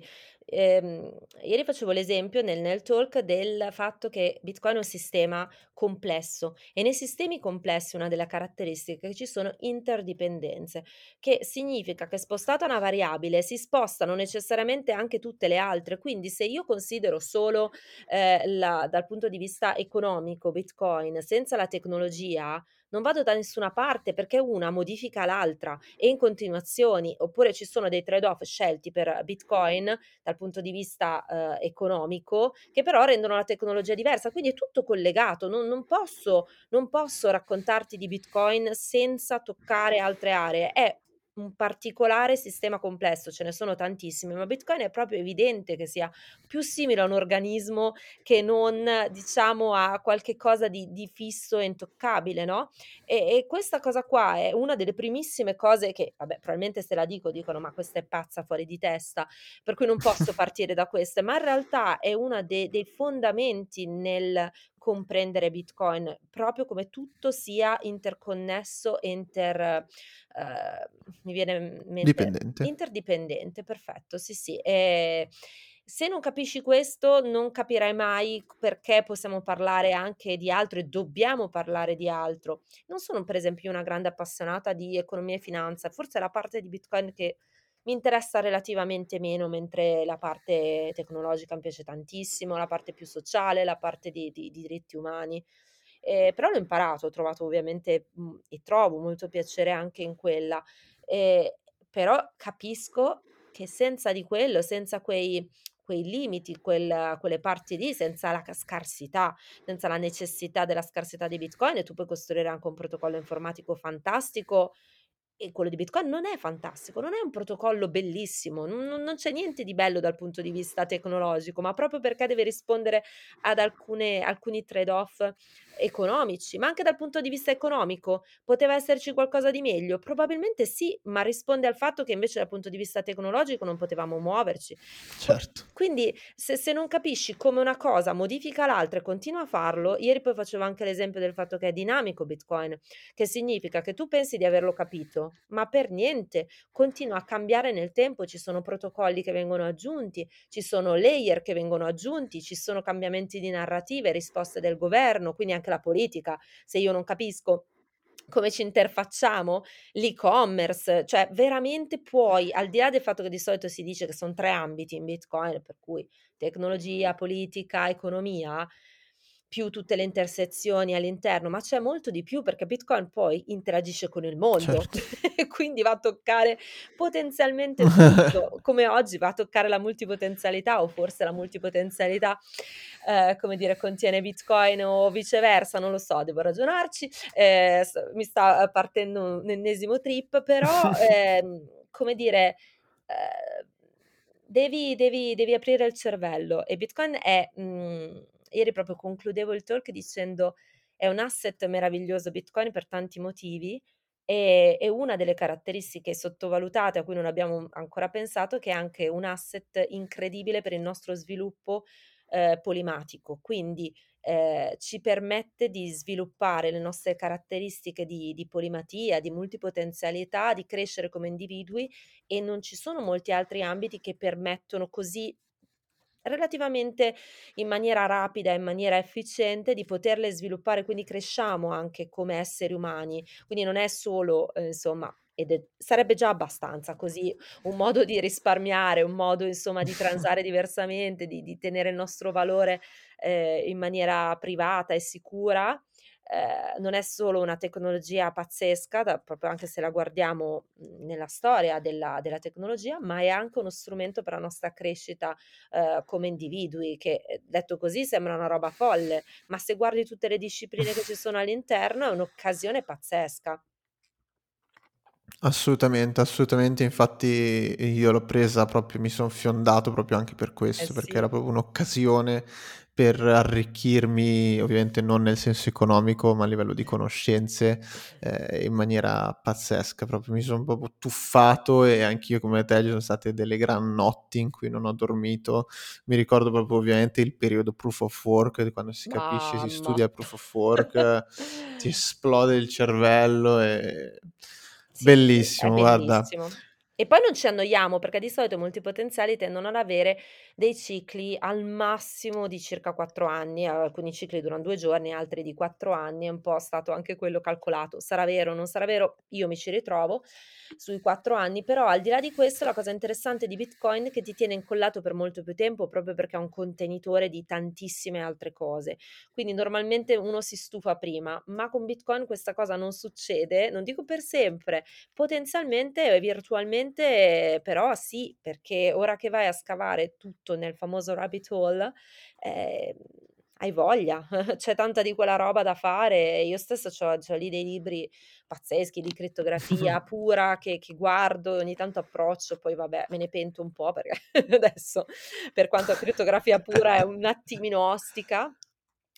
Ehm, ieri facevo l'esempio nel, nel talk del fatto che Bitcoin è un sistema complesso e nei sistemi complessi una delle caratteristiche è che ci sono interdipendenze, che significa che spostata una variabile si spostano necessariamente anche tutte le altre. Quindi se io considero solo eh, la, dal punto di vista economico Bitcoin senza la tecnologia, non vado da nessuna parte perché una modifica l'altra e in continuazioni, oppure ci sono dei trade-off scelti per Bitcoin dal punto di vista eh, economico che però rendono la tecnologia diversa, quindi è tutto collegato, non, non, posso, non posso raccontarti di Bitcoin senza toccare altre aree, è un particolare sistema complesso, ce ne sono tantissimi, ma Bitcoin è proprio evidente che sia più simile a un organismo che non, diciamo, a qualche cosa di, di fisso e intoccabile, no? E, e, questa cosa qua è una delle primissime cose che, vabbè, probabilmente se la dico dicono ma questa è pazza fuori di testa, per cui non posso partire da queste, ma in realtà è uno dei, dei fondamenti nel comprendere Bitcoin, proprio come tutto sia interconnesso inter, eh, mi viene mente, Dipendente. interdipendente, perfetto, sì sì. E se non capisci questo, non capirai mai perché possiamo parlare anche di altro e dobbiamo parlare di altro. Non sono per esempio una grande appassionata di economia e finanza, forse è la parte di Bitcoin che mi interessa relativamente meno, mentre la parte tecnologica mi piace tantissimo, la parte più sociale, la parte di, di, di diritti umani. Eh, però l'ho imparato, ho trovato ovviamente mh, mm, e trovo molto piacere anche in quella. Eh, però capisco che senza di quello, senza quei, quei limiti, quel, quelle parti lì, senza la scarsità, senza la necessità della scarsità di Bitcoin, tu puoi costruire anche un protocollo informatico fantastico e quello di Bitcoin non è fantastico, non è un protocollo bellissimo, non, non, c'è niente di bello dal punto di vista tecnologico, ma proprio perché deve rispondere ad alcune, alcuni trade-off economici, ma anche dal punto di vista economico poteva esserci qualcosa di meglio? Probabilmente sì, ma risponde al fatto che invece dal punto di vista tecnologico non potevamo muoverci. Certo. Quindi se, se non capisci come una cosa modifica l'altra e continua a farlo, ieri poi facevo anche l'esempio del fatto che è dinamico Bitcoin, che significa che tu pensi di averlo capito, ma per niente, continua a cambiare nel tempo, ci sono protocolli che vengono aggiunti, ci sono layer che vengono aggiunti, ci sono cambiamenti di narrative, risposte del governo, quindi anche la politica. Se io non capisco come ci interfacciamo, l'e-commerce, cioè veramente puoi, al di là del fatto che di solito si dice che sono tre ambiti in Bitcoin, per cui tecnologia, politica, economia, più tutte le intersezioni all'interno, ma c'è molto di più perché Bitcoin poi interagisce con il mondo Certo. e quindi va a toccare potenzialmente tutto, come oggi va a toccare la multipotenzialità o forse la multipotenzialità, eh, come dire, contiene Bitcoin o viceversa, non lo so, devo ragionarci, eh, mi sta partendo un ennesimo trip, però, eh, come dire, eh, devi, devi, devi, aprire il cervello e Bitcoin è... Mh, mm, ieri proprio concludevo il talk dicendo è un asset meraviglioso Bitcoin per tanti motivi e, e una delle caratteristiche sottovalutate a cui non abbiamo ancora pensato che è anche un asset incredibile per il nostro sviluppo eh, polimatico, quindi eh, ci permette di sviluppare le nostre caratteristiche di, di, polimatia, di multipotenzialità, di crescere come individui e non ci sono molti altri ambiti che permettono così relativamente in maniera rapida, in maniera efficiente, di poterle sviluppare, quindi cresciamo anche come esseri umani. Quindi non è solo, eh, insomma, ed è, sarebbe già abbastanza così un modo di risparmiare, un modo insomma di transare diversamente, di, di tenere il nostro valore eh, in maniera privata e sicura, eh, non è solo una tecnologia pazzesca, da, proprio anche se la guardiamo mhmm, nella storia della, della, tecnologia, ma è anche uno strumento per la nostra crescita eh, come individui, che eh, detto così sembra una roba folle, ma se guardi tutte le discipline che ci sono all'interno è un'occasione pazzesca. Assolutamente, assolutamente. Infatti io l'ho presa proprio mi son fiondato proprio anche per Eh questo, perché sì. era proprio un'occasione per arricchirmi, ovviamente non nel senso economico, ma a livello di conoscenze, ehm, in maniera pazzesca. Proprio mi son proprio tuffato e anch'io come te ci sono state delle gran notti in cui non ho dormito. Mi ricordo proprio ovviamente il periodo proof of work, di quando si capisce, si Mamma. studia proof of work, ti esplode il cervello e Sì, è bellissimo guarda. E poi non ci annoiamo, perché di solito i multipotenziali tendono ad avere dei cicli al massimo di circa 4 anni, alcuni cicli duran 2 giorni, altri di 4 anni, è un po' stato anche quello calcolato. Sarà vero o non sarà vero, io mi ci ritrovo sui 4 anni, però al di là di questo la cosa interessante di Bitcoin è che ti tiene incollato per molto più tempo, proprio perché è un contenitore di tantissime altre cose. Quindi normalmente uno si stufa prima, ma con Bitcoin questa cosa non succede, non dico per sempre, potenzialmente e virtualmente però sì, perché ora che vai a scavare tutto nel famoso rabbit hole, ehm, hai voglia, c'è tanta di quella roba da fare. Io stessa c'ho c'ho lì dei libri pazzeschi di crittografia pura che che guardo ogni tanto approccio, poi vabbè me ne pento un po' perché adesso per quanto crittografia pura è un attimino ostica,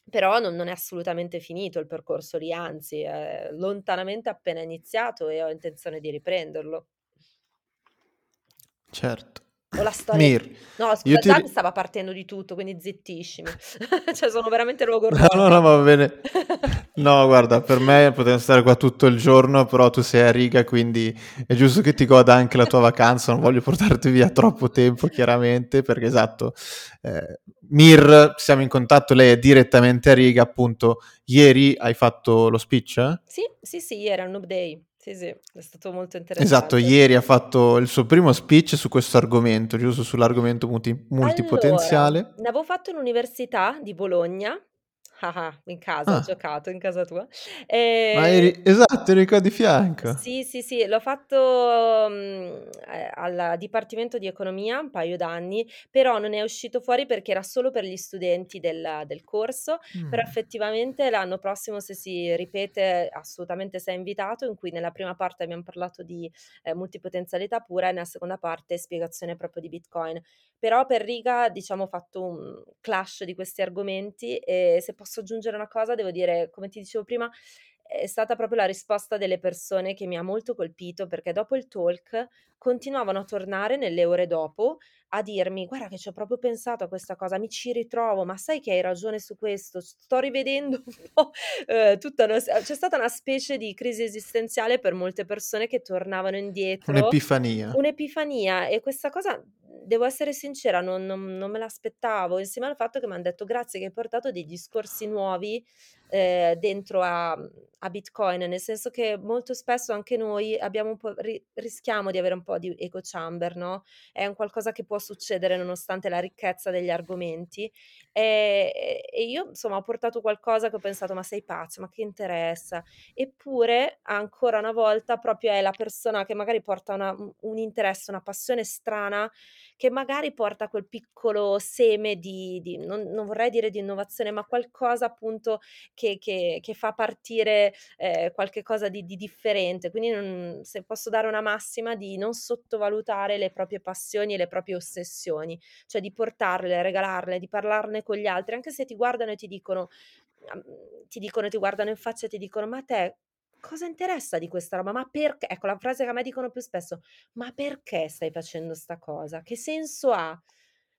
però non non è assolutamente finito il percorso lì, anzi è lontanamente appena iniziato e ho intenzione di riprenderlo. Certo. O la storia Mir, no scusa, ti già mi ri stava partendo di tutto, quindi zittiscimi. Cioè sono veramente No, no, no, ma va bene. No, guarda, per me potremmo stare qua tutto il giorno, però tu sei a Riga, quindi è giusto che ti goda anche la tua vacanza, non voglio portarti via troppo tempo chiaramente, perché esatto, ehm, Mir, siamo in contatto, lei è direttamente a Riga, appunto. Ieri hai fatto lo speech? Sì, sì, sì, era il Noob Day. Sì, sì, è stato molto Esatto, interessante. ieri ha fatto il suo primo speech su questo argomento, giusto, sull'argomento Allora, multipotenziale. ne avevo fatto in università di Bologna, ah-ah, in casa, ho Ah. giocato, in casa tua, Ma ehm eri esatto, eri qua di fianco. Sì, sì, sì, l'ho fatto, mhmm, ehm, al Dipartimento di Economia un paio d'anni, però non è uscito fuori perché era solo per gli studenti del del corso, però Mh. effettivamente l'anno prossimo se si ripete assolutamente sei invitato, in cui nella prima parte abbiam parlato di, ehm, multipotenzialità pura e nella seconda parte spiegazione proprio di Bitcoin. Però per Riga, diciamo, ho fatto un clash di questi argomenti e se posso aggiungere una cosa devo dire, come ti dicevo prima, è stata proprio la risposta delle persone che mi ha molto colpito, perché dopo il talk continuavano a tornare nelle ore dopo a dirmi: "Guarda che ci ho proprio pensato a questa cosa, mi ci ritrovo, ma sai che hai ragione su questo, sto rivedendo un po'" uhm, tutta una c'è stata una specie di crisi esistenziale per molte persone che tornavano indietro, Un'epifania. un'epifania e questa cosa, devo essere sincera, non non non me l'aspettavo, insieme al fatto che m'han detto: "Grazie che hai portato dei discorsi nuovi, ehm, dentro a a Bitcoin", nel senso che molto spesso anche noi abbiamo un po' ri rischiamo di avere un po' di echo chamber, no, è un qualcosa che può succedere nonostante la ricchezza degli argomenti, ehm, e io insomma ho portato qualcosa che ho pensato: "Ma sei pazzo, ma che interessa?" Eppure ancora una volta proprio è la persona che magari porta una un un interesse, una passione strana, che magari porta quel piccolo seme di di non non vorrei dire di innovazione, ma qualcosa appunto che che che fa partire, ehm, qualche cosa di di differente. Quindi non se posso dare una massima di non sottovalutare le proprie passioni e le proprie ossessioni, cioè di portarle, regalarle, di parlarne con gli altri, anche se ti guardano e ti dicono a mhmm, ti dicono ti guardano in faccia e ti dicono: "Ma te cosa interessa di questa roba? Ma perché" ecco la frase che a me dicono più spesso: "Ma perché stai facendo 'sta cosa? Che senso ha?"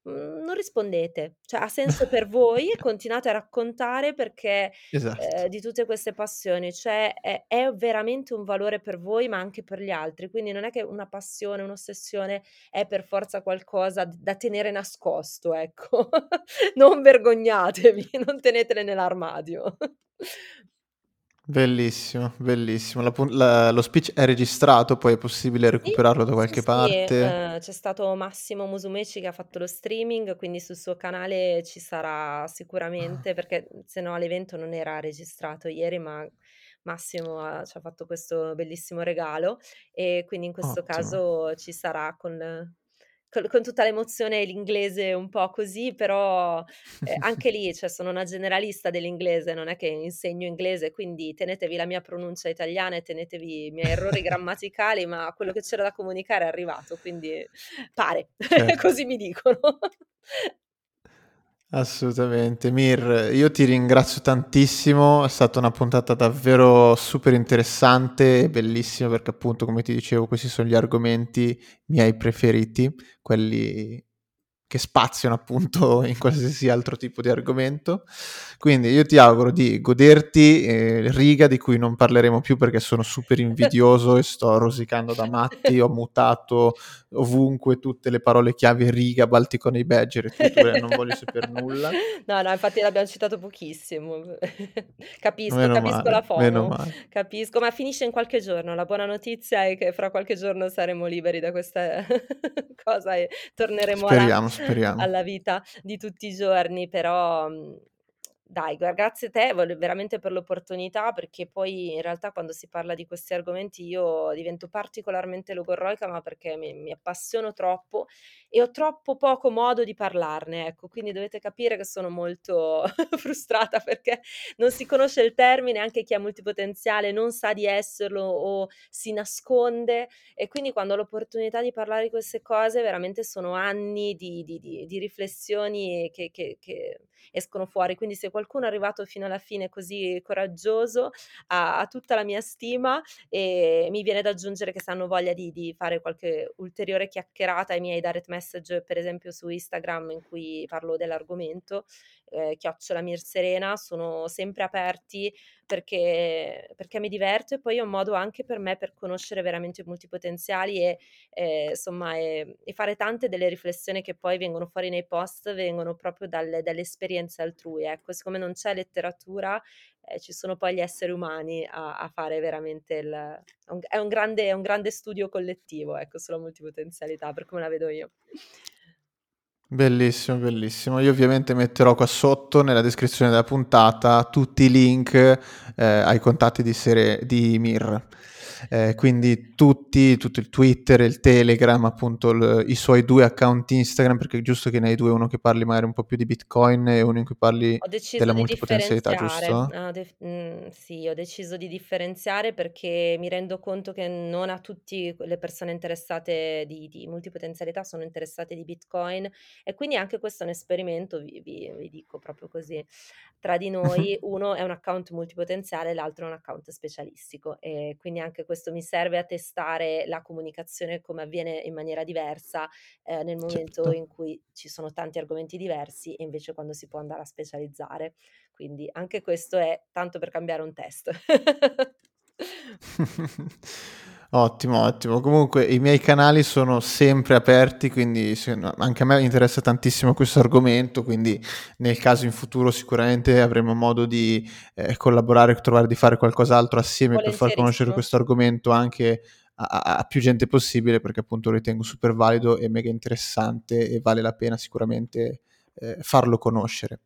Mhmm, non rispondete, cioè ha senso per voi e continuate a raccontare perché, Esatto. di tutte queste passioni, cioè è è veramente un valore per voi, ma anche per gli altri. Quindi non è che una passione, un'ossessione è per forza qualcosa da tenere nascosto, ecco. Non vergognatevi, non tenetele nell'armadio. Bellissimo, bellissimo. La la lo speech è registrato, poi è possibile Sì, recuperarlo da sì, qualche sì, parte? ehm, c'è stato Massimo Musumeci che ha fatto lo streaming, quindi sul suo canale ci sarà Ah. sicuramente, perché, mhmm, se no all'evento non era registrato ieri, ma Massimo ha c'ha fatto questo bellissimo regalo e quindi in questo Ottimo. caso ci sarà con col con tutta l'emozione l'inglese un po' così, però, ehm, anche lì, cioè sono una generalista dell'inglese, non è che insegno inglese, quindi tenetevi la mia pronuncia italiana e tenetevi i miei errori grammaticali, ma quello che c'era da comunicare è arrivato, quindi pare, Certo. così mi dicono. Assolutamente. Mir, io ti ringrazio tantissimo, è stata una puntata davvero super interessante e bellissima perché appunto, come ti dicevo, questi sono gli argomenti miei preferiti, quelli che spaziano appunto in qualsiasi altro tipo di argomento. Quindi io ti auguro di goderti eh, Riga di cui non parleremo più perché sono super invidioso e sto rosicando da matti, ho mutato ovunque tutte le parole chiave Riga, Balticone Badger e tutto, non voglio sapere nulla. No, no, infatti l'abbiamo citato pochissimo. Capisco, Meno capisco male, la male. capisco, ma finisce in qualche giorno. La buona notizia è che fra qualche giorno saremo liberi da questa cosa e torneremo alla Speriamo, alla vita di tutti i giorni, però, mhmm, dai, grazie a te veramente per l'opportunità, perché poi in realtà quando si parla di questi argomenti io divento particolarmente logorroica, ma perché mi mi appassiono troppo e ho troppo poco modo di parlarne, ecco. Quindi dovete capire che sono molto frustrata perché non si conosce il termine, anche chi è multipotenziale non sa di esserlo o si nasconde e quindi quando ho l'opportunità di parlare di queste cose veramente sono anni di di di di riflessioni che che che escono fuori. Quindi se qualcuno è arrivato fino alla fine così coraggioso ha ha tutta la mia stima e mi viene da aggiungere che se hanno voglia di di fare qualche ulteriore chiacchierata ai miei direct message, per esempio su Instagram in cui parlo dell'argomento, ehm, chiocciola Mirserena, sono sempre aperti perché perché mi diverto e poi è un modo anche per me per conoscere veramente i multipotenziali e, ehm, somma, ehm, e fare tante delle riflessioni che poi vengono fuori nei post, vengono proprio dalle dalle esperienze altrui, ecco. Siccome non c'è letteratura, ehm, ci sono poi gli esseri umani a a fare veramente il è un è un grande è un grande studio collettivo, ecco, sulla multipotenzialità, per come la vedo io. Bellissimo, bellissimo. Io ovviamente metterò qua sotto nella descrizione della puntata tutti i link eh, ai contatti di, Sere- di Mir. Eh, quindi tutti, tutto il Twitter, il Telegram, appunto il, i suoi due account Instagram, perché è giusto che ne hai due, uno che parli magari un po' più di Bitcoin e uno in cui parli della di multipotenzialità, giusto? Ho def mhmm, sì, ho deciso di differenziare perché mi rendo conto che non a tutti le persone interessate di di multipotenzialità sono interessate di Bitcoin e quindi anche questo è un esperimento, vi vi vi dico proprio così tra di noi, uno è un account multipotenziale, l'altro è un account specialistico e quindi anche questo mi serve a testare la comunicazione come avviene in maniera diversa, ehm, nel momento Certo. in cui ci sono tanti argomenti diversi e invece quando si può andare a specializzare. Quindi anche questo è tanto per cambiare un test. Ottimo, ottimo. Comunque i miei canali sono sempre aperti, quindi anche a me interessa tantissimo questo argomento, quindi nel caso in futuro sicuramente avremo modo di, ehm, collaborare, trovare di fare qualcos'altro assieme per far conoscere questo argomento anche a a più gente possibile, perché appunto lo ritengo super valido e mega interessante e vale la pena sicuramente, ehm, farlo conoscere.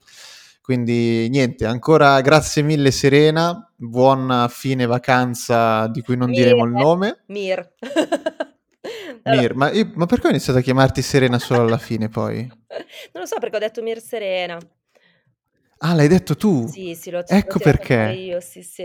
Quindi niente, ancora grazie mille Serena, buona fine vacanza di cui non diremo il Mire, nome. Mir. Mir, ma io ma perché ho iniziato a chiamarti Serena solo alla fine poi? Non lo so perché ho detto Mirserena. Ah, l'hai detto tu? Sì, sì, l'ho l'ho Ecco fuori perché. io, sì, sì.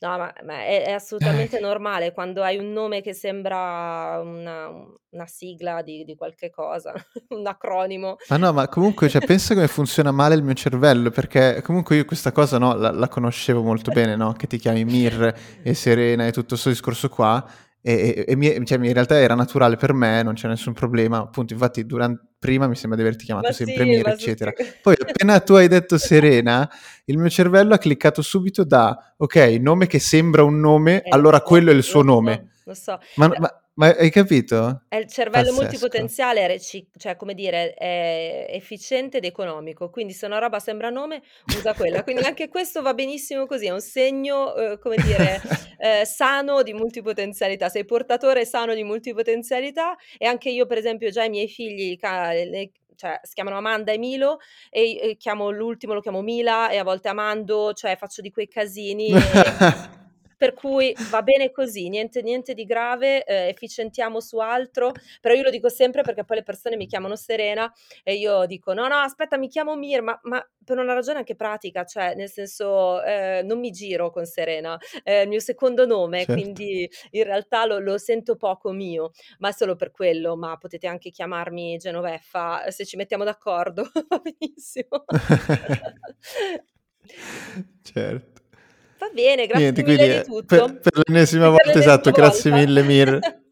No, ma ma è è assolutamente normale quando hai un nome che sembra una una sigla di di qualche cosa, un acronimo. Ma no, ma comunque, cioè pensa come funziona male il mio cervello, perché comunque io questa cosa, no, la la conoscevo molto bene, no, che ti chiami Mir e Serena e tutto 'sto discorso qua e e e mi cioè in realtà era naturale per me, non c'è nessun problema. Appunto, infatti duran prima mi sembra di averti Ma chiamato sempre sì, Mir, ma sì, eccetera. sì. Poi appena tu hai detto Serena, il mio cervello ha cliccato subito da: "Okay, nome che sembra un nome, Eh, lo allora quello è il suo nome." so, lo so. Ma ma ma hai capito? È il cervello Pazzesco. multipotenziale reci cioè come dire, è efficiente ed economico, quindi se una roba sembra nome usa quella. Quindi anche questo va benissimo così, è un segno, uhm, come dire, ehm, sano di multipotenzialità. Sei portatore sano di multipotenzialità e anche io per esempio già i miei figli ca le cioè si chiamano Amanda e Milo e i e chiamo l'ultimo lo chiamo Mila e a volte Amando, cioè faccio di quei casini e Per cui va bene così, niente niente di grave, ehm, efficientiamo su altro, però io lo dico sempre perché poi le persone mi chiamano Serena e io dico: "No, no, aspetta, mi chiamo Mir", ma ma per una ragione anche pratica, cioè nel senso, ehm, non mi giro con Serena, è il mio secondo nome, Certo. quindi in realtà lo lo sento poco mio, ma è solo per quello, ma potete anche chiamarmi Genoveffa, se ci mettiamo d'accordo va benissimo. Certo. Va bene, Niente, grazie quindi, mille di ehm, per tutto. per l'ennesima per volta esatto, l'ennesima grazie volta. mille Mir.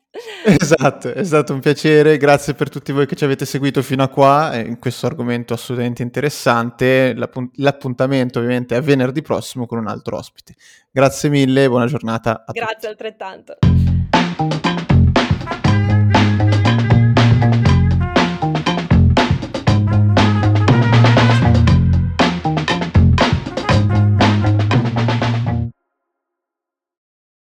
Esatto, è stato un piacere, grazie per tutti voi che ci avete seguito fino a qua, ehm, in questo argomento assolutamente interessante. L'appun l'appuntamento ovviamente è venerdì prossimo con un altro ospite. Grazie mille buona giornata a Grazie tutti. altrettanto.